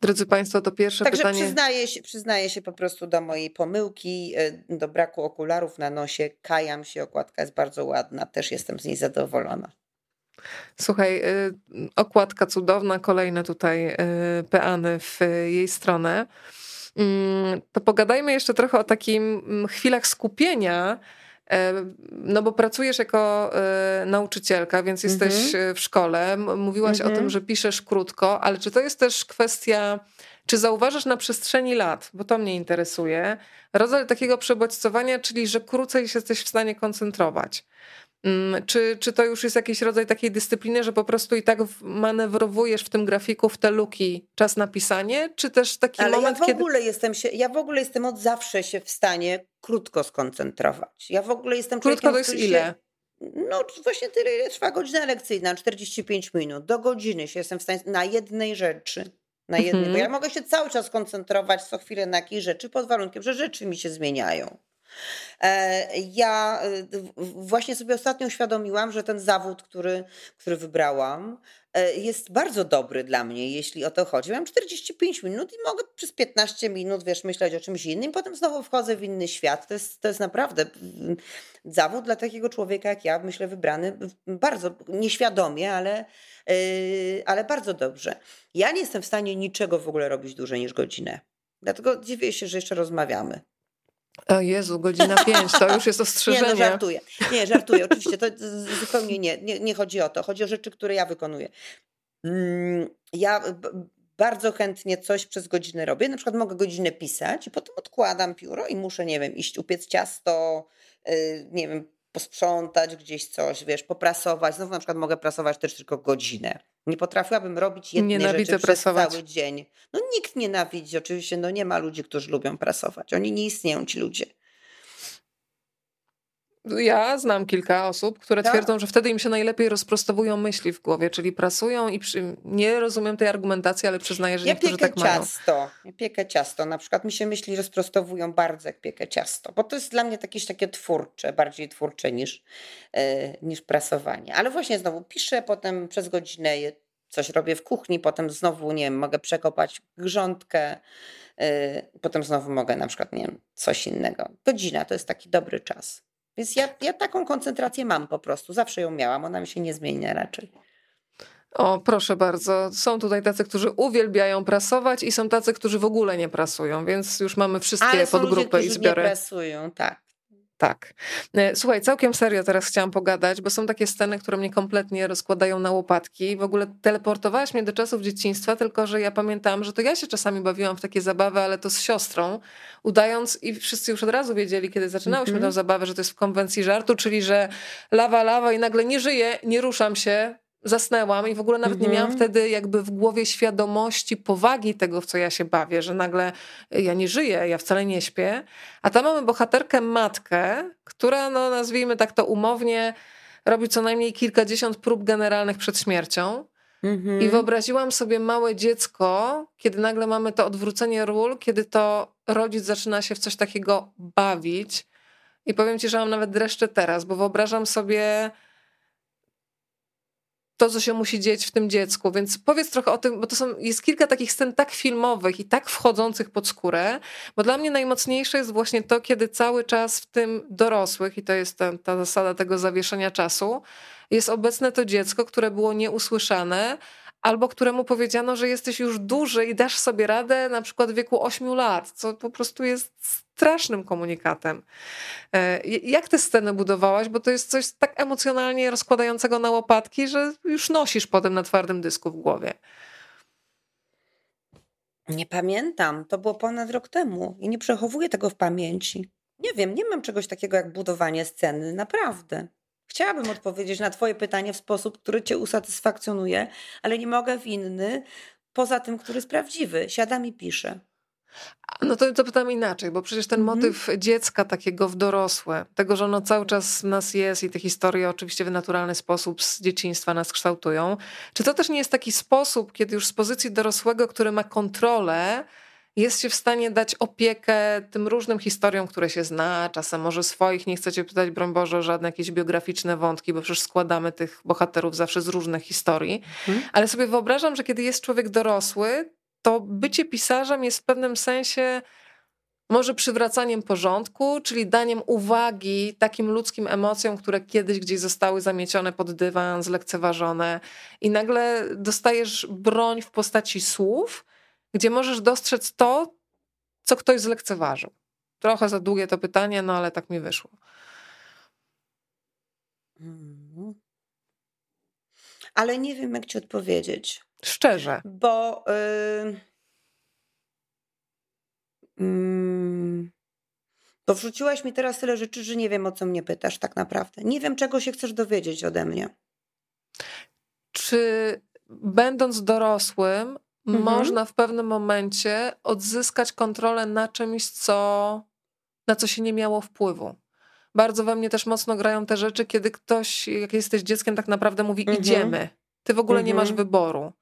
Drodzy Państwo, to pierwsze Także pytanie. Przyznaję się, przyznaję się po prostu do mojej pomyłki, y, do braku okularów na nosie. Kajam się, okładka jest bardzo ładna, też jestem z niej zadowolona. Słuchaj, y, okładka cudowna, kolejne tutaj y, peany w jej stronę. Mm, to pogadajmy jeszcze trochę o takim mm, chwilach skupienia no bo pracujesz jako e, nauczycielka, więc jesteś mhm. w szkole. Mówiłaś mhm. o tym, mhm. że piszesz krótko, ale czy to jest też kwestia, czy zauważasz na przestrzeni lat, bo to mnie interesuje, rodzaj takiego przebodźcowania, czyli że krócej się jesteś w stanie koncentrować. Mm, czy, czy to już jest jakiś rodzaj takiej dyscypliny, że po prostu i tak manewrowujesz w tym grafiku w te luki czas na pisanie, czy też taki Ale moment, ja w ogóle kiedy... jestem się, ja w ogóle jestem od zawsze się w stanie krótko skoncentrować. Ja w ogóle jestem Krótko to jest ile? no właśnie tyle, ile trwa godzina lekcyjna, 45 minut. Do godziny się jestem w stanie na jednej rzeczy. Na jednej, mhm. bo ja mogę się cały czas koncentrować co chwilę na jakiejś rzeczy, pod warunkiem, że rzeczy mi się zmieniają. E, ja e, właśnie sobie ostatnio uświadomiłam, że ten zawód, który, który wybrałam, e, jest bardzo dobry dla mnie, jeśli o to chodzi. Mam 45 minut i mogę przez 15 minut, wiesz, myśleć o czymś innym, potem znowu wchodzę w inny świat. To jest, to jest naprawdę zawód dla takiego człowieka jak ja, myślę, wybrany bardzo nieświadomie, ale, ale bardzo dobrze. Ja nie jestem w stanie niczego w ogóle robić dłużej niż godzinę. Dlatego dziwię się, że jeszcze rozmawiamy. O Jezu, godzina pięć, to już jest ostrzeżenie. Nie, no żartuję. Nie, żartuję, oczywiście, to zupełnie nie, nie, nie chodzi o to. Chodzi o rzeczy, które ja wykonuję. Mm, ja bardzo chętnie coś przez godzinę robię. Na przykład mogę godzinę pisać i potem odkładam pióro i muszę, nie wiem, iść upiec ciasto, y, nie wiem, posprzątać gdzieś coś, wiesz, poprasować. Znowu na przykład mogę prasować też tylko godzinę. Nie potrafiłabym robić jednej Nienawidzę rzeczy prasować. przez cały dzień. No nikt nienawidzi, oczywiście, no nie ma ludzi, którzy lubią prasować. Oni nie istnieją, ci ludzie. Ja znam kilka osób, które tak. twierdzą, że wtedy im się najlepiej rozprostowują myśli w głowie, czyli prasują i przy... nie rozumiem tej argumentacji, ale przyznaję, że ja niektórzy tak mają. ciasto. Ja piekę ciasto. Na przykład mi się myśli rozprostowują bardzo, jak piekę ciasto, bo to jest dla mnie jakieś takie twórcze, bardziej twórcze niż, yy, niż prasowanie. Ale właśnie znowu piszę, potem przez godzinę coś robię w kuchni, potem znowu, nie wiem, mogę przekopać grządkę, yy, potem znowu mogę na przykład, nie wiem, coś innego. Godzina to jest taki dobry czas. Więc ja, ja taką koncentrację mam po prostu. Zawsze ją miałam, ona mi się nie zmienia raczej. O, proszę bardzo. Są tutaj tacy, którzy uwielbiają prasować i są tacy, którzy w ogóle nie prasują, więc już mamy wszystkie Ale podgrupy ludzie, i zbiory. Nie prasują, tak. Tak. E, słuchaj, całkiem serio teraz chciałam pogadać, bo są takie sceny, które mnie kompletnie rozkładają na łopatki. W ogóle teleportowałaś mnie do czasów dzieciństwa, tylko że ja pamiętam, że to ja się czasami bawiłam w takie zabawy, ale to z siostrą, udając i wszyscy już od razu wiedzieli, kiedy zaczynałyśmy mm -hmm. tę zabawę, że to jest w konwencji żartu, czyli że lawa, lawa i nagle nie żyję, nie ruszam się, zasnęłam i w ogóle nawet nie miałam mhm. wtedy jakby w głowie świadomości, powagi tego, w co ja się bawię, że nagle ja nie żyję, ja wcale nie śpię. A tam mamy bohaterkę matkę, która, no nazwijmy tak to umownie, robi co najmniej kilkadziesiąt prób generalnych przed śmiercią. Mhm. I wyobraziłam sobie małe dziecko, kiedy nagle mamy to odwrócenie ról, kiedy to rodzic zaczyna się w coś takiego bawić. I powiem ci, że mam nawet dreszcze teraz, bo wyobrażam sobie to, co się musi dzieć w tym dziecku. Więc powiedz trochę o tym, bo to są, jest kilka takich scen tak filmowych i tak wchodzących pod skórę, bo dla mnie najmocniejsze jest właśnie to, kiedy cały czas w tym dorosłych, i to jest ta, ta zasada tego zawieszenia czasu, jest obecne to dziecko, które było nieusłyszane, albo któremu powiedziano, że jesteś już duży i dasz sobie radę na przykład w wieku 8 lat, co po prostu jest strasznym komunikatem. E, jak te sceny budowałaś? Bo to jest coś tak emocjonalnie rozkładającego na łopatki, że już nosisz potem na twardym dysku w głowie. Nie pamiętam. To było ponad rok temu i nie przechowuję tego w pamięci. Nie wiem, nie mam czegoś takiego jak budowanie sceny, naprawdę. Chciałabym odpowiedzieć na Twoje pytanie w sposób, który Cię usatysfakcjonuje, ale nie mogę w inny, poza tym, który jest prawdziwy. Siadam i piszę. No to, to pytam inaczej, bo przecież ten mhm. motyw dziecka takiego w dorosłe, tego, że ono cały czas w nas jest i te historie oczywiście w naturalny sposób z dzieciństwa nas kształtują. Czy to też nie jest taki sposób, kiedy już z pozycji dorosłego, który ma kontrolę, jest się w stanie dać opiekę tym różnym historiom, które się zna, czasem może swoich, nie chcecie pytać, broń Boże, o żadne jakieś biograficzne wątki, bo przecież składamy tych bohaterów zawsze z różnych historii, hmm. ale sobie wyobrażam, że kiedy jest człowiek dorosły, to bycie pisarzem jest w pewnym sensie może przywracaniem porządku, czyli daniem uwagi takim ludzkim emocjom, które kiedyś gdzieś zostały zamiecione pod dywan, zlekceważone, i nagle dostajesz broń w postaci słów, gdzie możesz dostrzec to, co ktoś zlekceważył. Trochę za długie to pytanie, no ale tak mi wyszło. Mhm. Ale nie wiem, jak ci odpowiedzieć. Szczerze. Bo. Yy... Yy... Bo wrzuciłaś mi teraz tyle rzeczy, że nie wiem, o co mnie pytasz tak naprawdę. Nie wiem, czego się chcesz dowiedzieć ode mnie. Czy będąc dorosłym, mhm. można w pewnym momencie odzyskać kontrolę na czymś, co, na co się nie miało wpływu. Bardzo we mnie też mocno grają te rzeczy, kiedy ktoś, jak jesteś dzieckiem, tak naprawdę mówi: mhm. Idziemy. Ty w ogóle nie masz mhm. wyboru.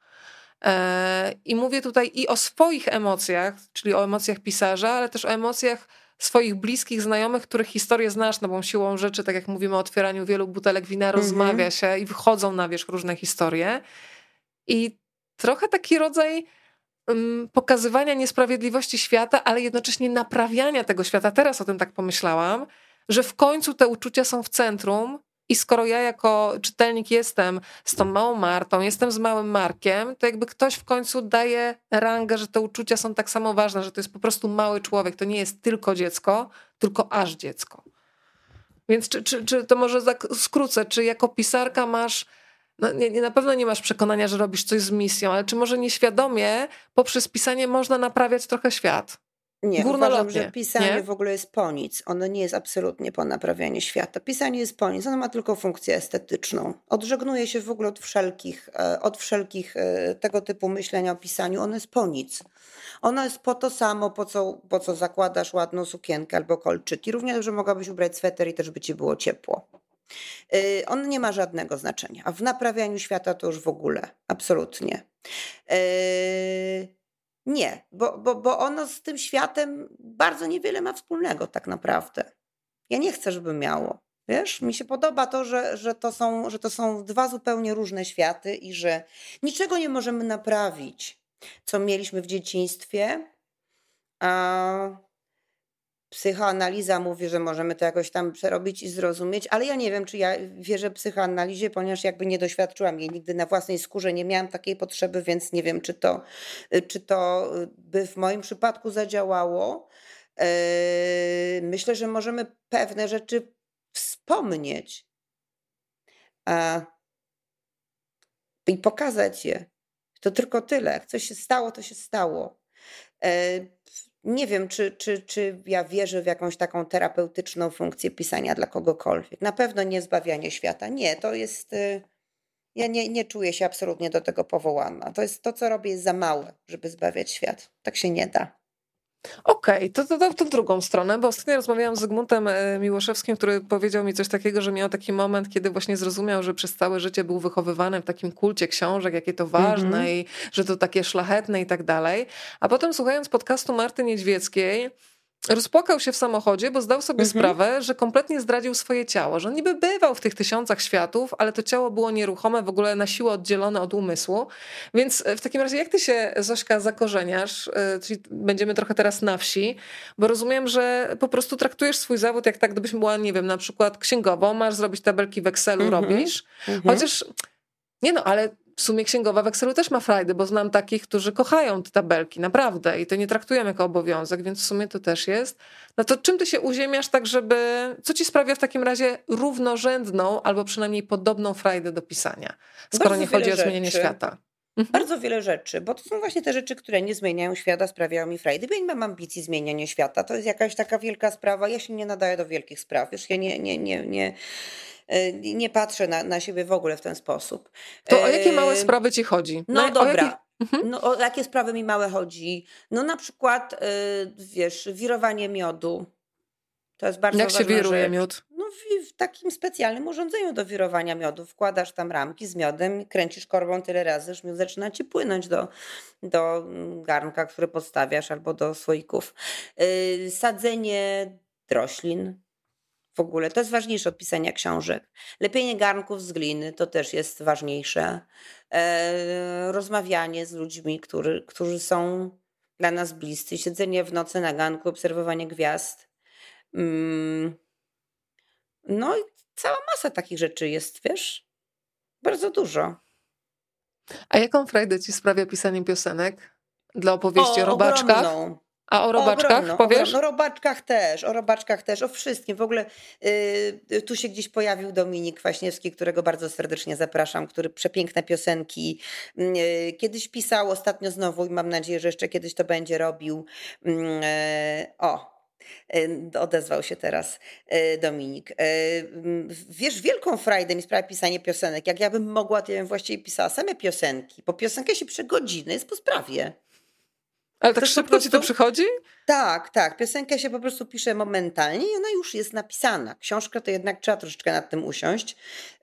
E, I mówię tutaj i o swoich emocjach, czyli o emocjach pisarza, ale też o emocjach swoich bliskich znajomych, których historię znasz, no bo siłą rzeczy, tak jak mówimy o otwieraniu wielu butelek wina, mhm. rozmawia się i wychodzą na wierzch różne historie. I trochę taki rodzaj um, pokazywania niesprawiedliwości świata, ale jednocześnie naprawiania tego świata. Teraz o tym tak pomyślałam, że w końcu te uczucia są w centrum. I skoro ja jako czytelnik jestem z tą małą Martą, jestem z małym Markiem, to jakby ktoś w końcu daje rangę, że te uczucia są tak samo ważne, że to jest po prostu mały człowiek. To nie jest tylko dziecko, tylko aż dziecko. Więc czy, czy, czy to może skrócę, czy jako pisarka masz no, nie, nie, na pewno nie masz przekonania, że robisz coś z misją, ale czy może nieświadomie poprzez pisanie można naprawiać trochę świat? Nie, uważam, że pisanie nie? w ogóle jest po nic. Ono nie jest absolutnie po naprawianiu świata. Pisanie jest po nic, ono ma tylko funkcję estetyczną. Odżegnuje się w ogóle od wszelkich, e, od wszelkich e, tego typu myślenia o pisaniu. Ono jest po nic. Ono jest po to samo, po co, po co zakładasz ładną sukienkę albo kolczyki. Równie dobrze mogłabyś ubrać sweter i też by ci było ciepło. Y, on nie ma żadnego znaczenia, a w naprawianiu świata to już w ogóle, absolutnie. Y, nie, bo, bo, bo ono z tym światem bardzo niewiele ma wspólnego tak naprawdę. Ja nie chcę, żeby miało. Wiesz, mi się podoba to, że, że, to są, że to są dwa zupełnie różne światy i że niczego nie możemy naprawić, co mieliśmy w dzieciństwie. A psychoanaliza mówi, że możemy to jakoś tam przerobić i zrozumieć, ale ja nie wiem, czy ja wierzę psychoanalizie, ponieważ jakby nie doświadczyłam jej nigdy na własnej skórze, nie miałam takiej potrzeby, więc nie wiem, czy to, czy to by w moim przypadku zadziałało. Yy, myślę, że możemy pewne rzeczy wspomnieć i pokazać je. To tylko tyle. Coś się stało, to się stało. Nie wiem, czy, czy, czy ja wierzę w jakąś taką terapeutyczną funkcję pisania dla kogokolwiek. Na pewno nie zbawianie świata. Nie, to jest. Y, ja nie, nie czuję się absolutnie do tego powołana. To jest to, co robię, jest za małe, żeby zbawiać świat. Tak się nie da. Okej, okay, to, to, to, drugą stronę, bo ostatnio rozmawiałam z Zygmuntem e, Miłoszewskim, który powiedział mi coś takiego, że miał taki moment, kiedy właśnie zrozumiał, że przez całe życie był wychowywany w takim kulcie książek, jakie to ważne mm -hmm. i że to takie szlachetne i tak dalej. A potem słuchając podcastu Marty Niedźwieckiej, rozpłakał się w samochodzie, bo zdał sobie mhm. sprawę, że kompletnie zdradził swoje ciało, że on niby bywał w tych tysiącach światów, ale to ciało było nieruchome, w ogóle na siłę oddzielone od umysłu. Więc e, w takim razie jak ty się, Zośka, zakorzeniasz, e, czyli będziemy trochę teraz na wsi, bo rozumiem, że po prostu traktujesz swój zawód jak tak, gdybyś była, nie wiem, na przykład księgową, masz zrobić tabelki w Excelu, mhm. robisz, mhm. chociaż nie no, ale w sumie księgowa w Excelu też ma frajdy, bo znam takich, którzy kochają te tabelki, naprawdę, i to nie traktują jako obowiązek, więc w sumie to też jest. No to czym ty się uziemiasz tak, żeby, co ci sprawia w takim razie równorzędną, albo przynajmniej podobną frajdę do pisania, skoro Bardzo nie chodzi o zmienienie świata? Mhm. Bardzo wiele rzeczy, bo to są właśnie te rzeczy, które nie zmieniają świata, sprawiają mi frajdy. Ja nie mam ambicji zmieniania świata. To jest jakaś taka wielka sprawa. Ja się nie nadaję do wielkich spraw. Wiesz, ja nie, nie, nie, nie, nie patrzę na, na siebie w ogóle w ten sposób. To o jakie małe e, sprawy ci chodzi? No, no dobra. Mhm. No, o jakie sprawy mi małe chodzi? No na przykład, e, wiesz, wirowanie miodu. To jest bardzo Jak się wiruje rzecz. miód? No w, w, takim specjalnym urządzeniu do wirowania miodu. Wkładasz tam ramki z miodem, kręcisz korbą tyle razy, że miód zaczyna ci płynąć do, do garnka, który podstawiasz albo do słoików. Yy, sadzenie roślin, w ogóle. To jest ważniejsze od pisania książek. Lepienie garnków z gliny to też jest ważniejsze. E, rozmawianie z ludźmi, który, którzy są dla nas bliscy. Siedzenie w nocy na ganku, obserwowanie gwiazd. Mm. No i cała masa takich rzeczy jest, wiesz? Bardzo dużo. A jaką frajdę ci sprawia pisanie piosenek? Dla opowieści o, o robaczkach? Ogromną. A o robaczkach ogromną, powiesz? O robaczkach też, o robaczkach też, o wszystkim. W ogóle y, tu się gdzieś pojawił Dominik Kwaśniewski, którego bardzo serdecznie zapraszam, który przepiękne piosenki y, kiedyś pisał, ostatnio znowu i mam nadzieję, że jeszcze kiedyś to będzie robił. Y, o, Odezwał się teraz Dominik. Wiesz, wielką frajdę mi sprawia pisanie piosenek. Jak ja bym mogła, to ja bym właściwie pisała same piosenki. Po piosenkę się przy godziny jest po sprawie. Ale tak szybko prostu... ci to przychodzi? Tak, tak. Piosenkę się po prostu pisze momentalnie i ona już jest napisana. Książka to jednak trzeba troszeczkę nad tym usiąść.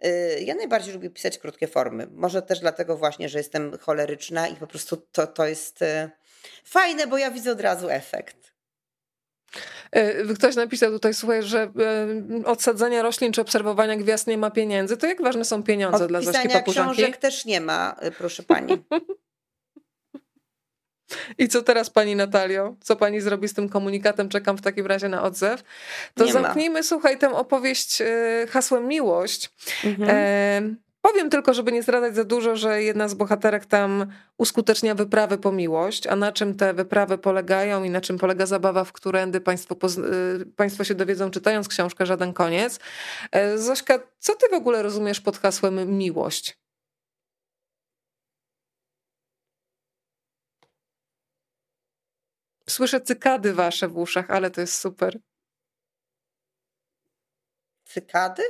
Y, ja najbardziej lubię pisać krótkie formy. Może też dlatego właśnie, że jestem choleryczna i po prostu to, to jest y, fajne, bo ja widzę od razu efekt. Y, ktoś napisał tutaj, słuchaj, że odsadzania roślin czy obserwowania gwiazd nie ma pieniędzy. To jak ważne są pieniądze Od dla Zośki Papużanki? książek też nie ma, proszę pani. I co teraz pani Natalio? Co pani zrobi z tym komunikatem? Czekam w takim razie na odzew. To Nie zamknijmy, ma. słuchaj, tę opowieść e, hasłem miłość. Mhm. E, powiem tylko, żeby nie zdradzać za dużo, że jedna z bohaterek tam uskutecznia wyprawy po miłość, a na czym te wyprawy polegają i na czym polega zabawa, w którędy państwo, e, państwo się dowiedzą czytając książkę Żaden Koniec. E, Zośka, co ty w ogóle rozumiesz pod hasłem miłość? Słyszę cykady wasze w uszach, ale to jest super. Cykady?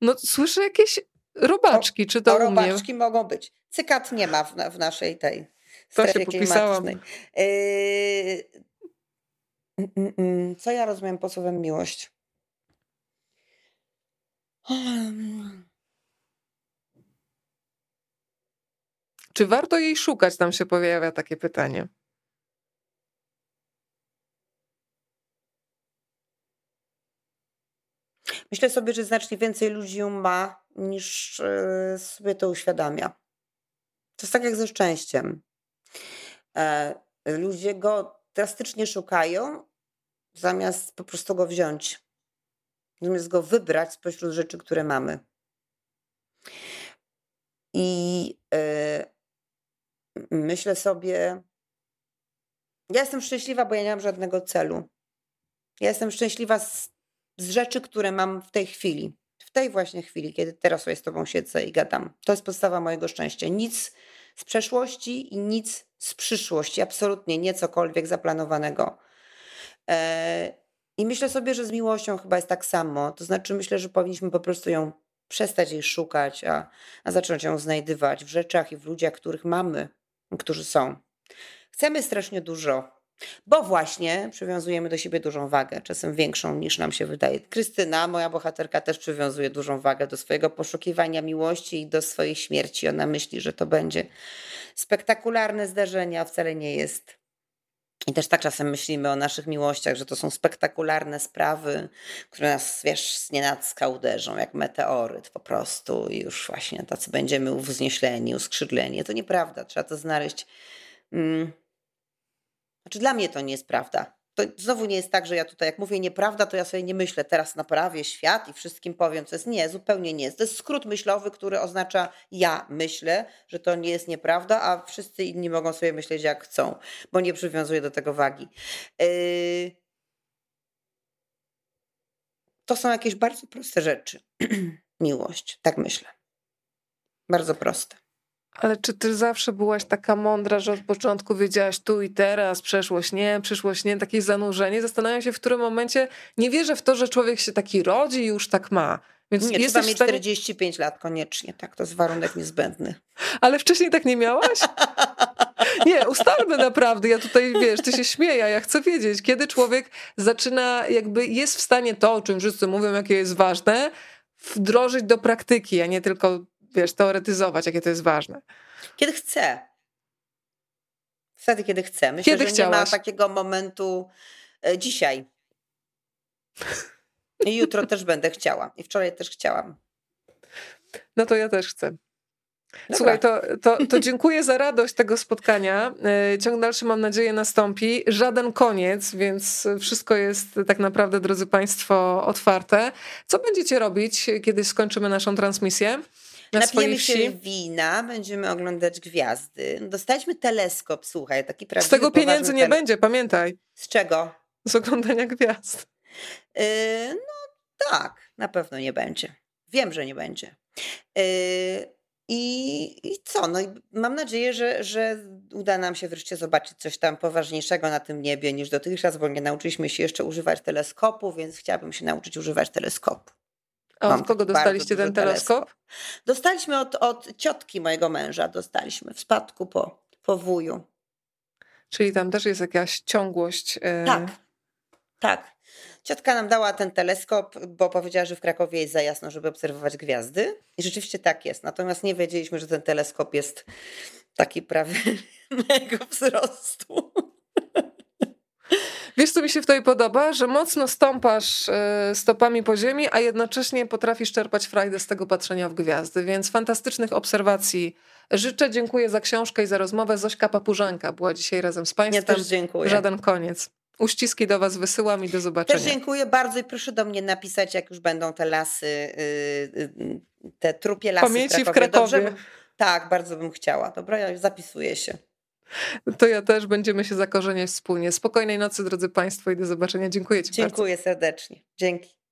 No słyszę jakieś robaczki, o, czy to o, robaczki mogą być. Cykad nie ma w, w naszej tej strefie klimatycznej. Yy... Co ja rozumiem pod słowem miłość? Czy warto jej szukać? Tam się pojawia takie pytanie. Myślę sobie, że znacznie więcej ludzi ją ma, niż e, sobie to uświadamia. To jest tak jak ze szczęściem. E, ludzie go drastycznie szukają, zamiast po prostu go wziąć. Zamiast go wybrać spośród rzeczy, które mamy. I yy, myślę sobie, ja jestem szczęśliwa, bo ja nie mam żadnego celu. Ja jestem szczęśliwa z z rzeczy, które mam w tej chwili. W tej właśnie chwili, kiedy teraz sobie z tobą siedzę i gadam. To jest podstawa mojego szczęścia. Nic z przeszłości i nic z przyszłości. Absolutnie nie cokolwiek zaplanowanego. E, I myślę sobie, że z miłością chyba jest tak samo. To znaczy, myślę, że powinniśmy po prostu ją przestać jej szukać, a, a zacząć ją znajdywać w rzeczach i w ludziach, których mamy, którzy są. Chcemy strasznie dużo bo właśnie przywiązujemy do siebie dużą wagę, czasem większą niż nam się wydaje. Krystyna, moja bohaterka, też przywiązuje dużą wagę do swojego poszukiwania miłości i do swojej śmierci. Ona myśli, że to będzie spektakularne zdarzenie, a wcale nie jest. I też tak czasem myślimy o naszych miłościach, że to są spektakularne sprawy, które nas, wiesz, z nienacka uderzą, jak meteoryt po prostu i już właśnie tacy będziemy uwznieśleni, uskrzydleni. To nieprawda, trzeba to znaleźć... Mm, znaczy dla mnie to nie jest prawda. To znowu nie jest tak, że ja tutaj, jak mówię nieprawda, to ja sobie nie myślę, teraz naprawię świat i wszystkim powiem, co jest. Nie, zupełnie nie jest. To jest skrót myślowy, który oznacza ja myślę, że to nie jest nieprawda, a wszyscy inni mogą sobie myśleć, jak chcą, bo nie przywiązuję do tego wagi. Yy... To są jakieś bardzo proste rzeczy. Miłość, tak myślę. Bardzo proste. Ale czy ty zawsze byłaś taka mądra, że od początku wiedziałaś tu i teraz, przeszłość nie, przyszłość nie, takie zanurzenie? Zastanawiam się, w którym momencie nie wierzę w to, że człowiek się taki rodzi i już tak ma. Więc nie, trzeba mieć stanie... 45 lat koniecznie, tak, to jest warunek niezbędny. Ale wcześniej tak nie miałaś? Nie, ustalmy naprawdę. Ja tutaj, wiesz, ty się śmieję, ja chcę wiedzieć, kiedy człowiek zaczyna, jakby jest w stanie to, o czym wszyscy mówią, jakie jest ważne, wdrożyć do praktyki, a nie tylko, wiesz, teoretyzować, jakie to jest ważne. Kiedy chce. Wtedy, kiedy chce. Myślę, kiedy że chciałaś? nie ma takiego momentu e, dzisiaj. I jutro też będę chciała. I wczoraj też chciałam. No to ja też chcę. Dobra. Słuchaj, to, to, to dziękuję za radość tego spotkania. E, ciąg dalszy, mam nadzieję, nastąpi. Żaden koniec, więc wszystko jest tak naprawdę, drodzy Państwo, otwarte. Co będziecie robić, kiedy skończymy naszą transmisję? Na Napijemy się wina, będziemy oglądać gwiazdy. Dostaliśmy teleskop, słuchaj, taki prawdziwy Z tego pieniędzy nie będzie, pamiętaj. Z czego? Z oglądania gwiazd. Yy, no tak, na pewno nie będzie. Wiem, że nie będzie. Yy, i, I co? No i mam nadzieję, że, że uda nam się wreszcie zobaczyć coś tam poważniejszego na tym niebie niż dotychczas, bo nie nauczyliśmy się jeszcze używać teleskopu, więc chciałabym się nauczyć używać teleskopu. A od kogo dostaliście ten teleskop? teleskop? Dostaliśmy od, od ciotki mojego męża, dostaliśmy w spadku po, po wuju. Czyli tam też jest jakaś ciągłość. Yy... Tak, tak. Ciotka nam dała ten teleskop, bo powiedziała, że w Krakowie jest za jasno, żeby obserwować gwiazdy. I rzeczywiście tak jest. Natomiast nie wiedzieliśmy, że ten teleskop jest taki prawie mego wzrostu. Wiesz, co mi się w tej podoba? Że mocno stąpasz e, stopami po ziemi, a jednocześnie potrafisz czerpać frajdę z tego patrzenia w gwiazdy. Więc fantastycznych obserwacji życzę. Dziękuję za książkę i za rozmowę. Zośka Papużanka była dzisiaj razem z Państwem. Ja też dziękuję. Żaden koniec. Uściski do Was wysyłam i do zobaczenia. Też dziękuję bardzo i proszę do mnie napisać, jak już będą te lasy, y, y, te trupie lasy Pamięci w Krakowie. W Krakowie. Dobrze, tak, bardzo bym chciała. Dobra, ja zapisuję się. To ja też będziemy się zakorzeniać wspólnie. Spokojnej nocy, drodzy Państwo, i do zobaczenia. Dziękuję Ci Dziękuję bardzo. serdecznie. Dzięki.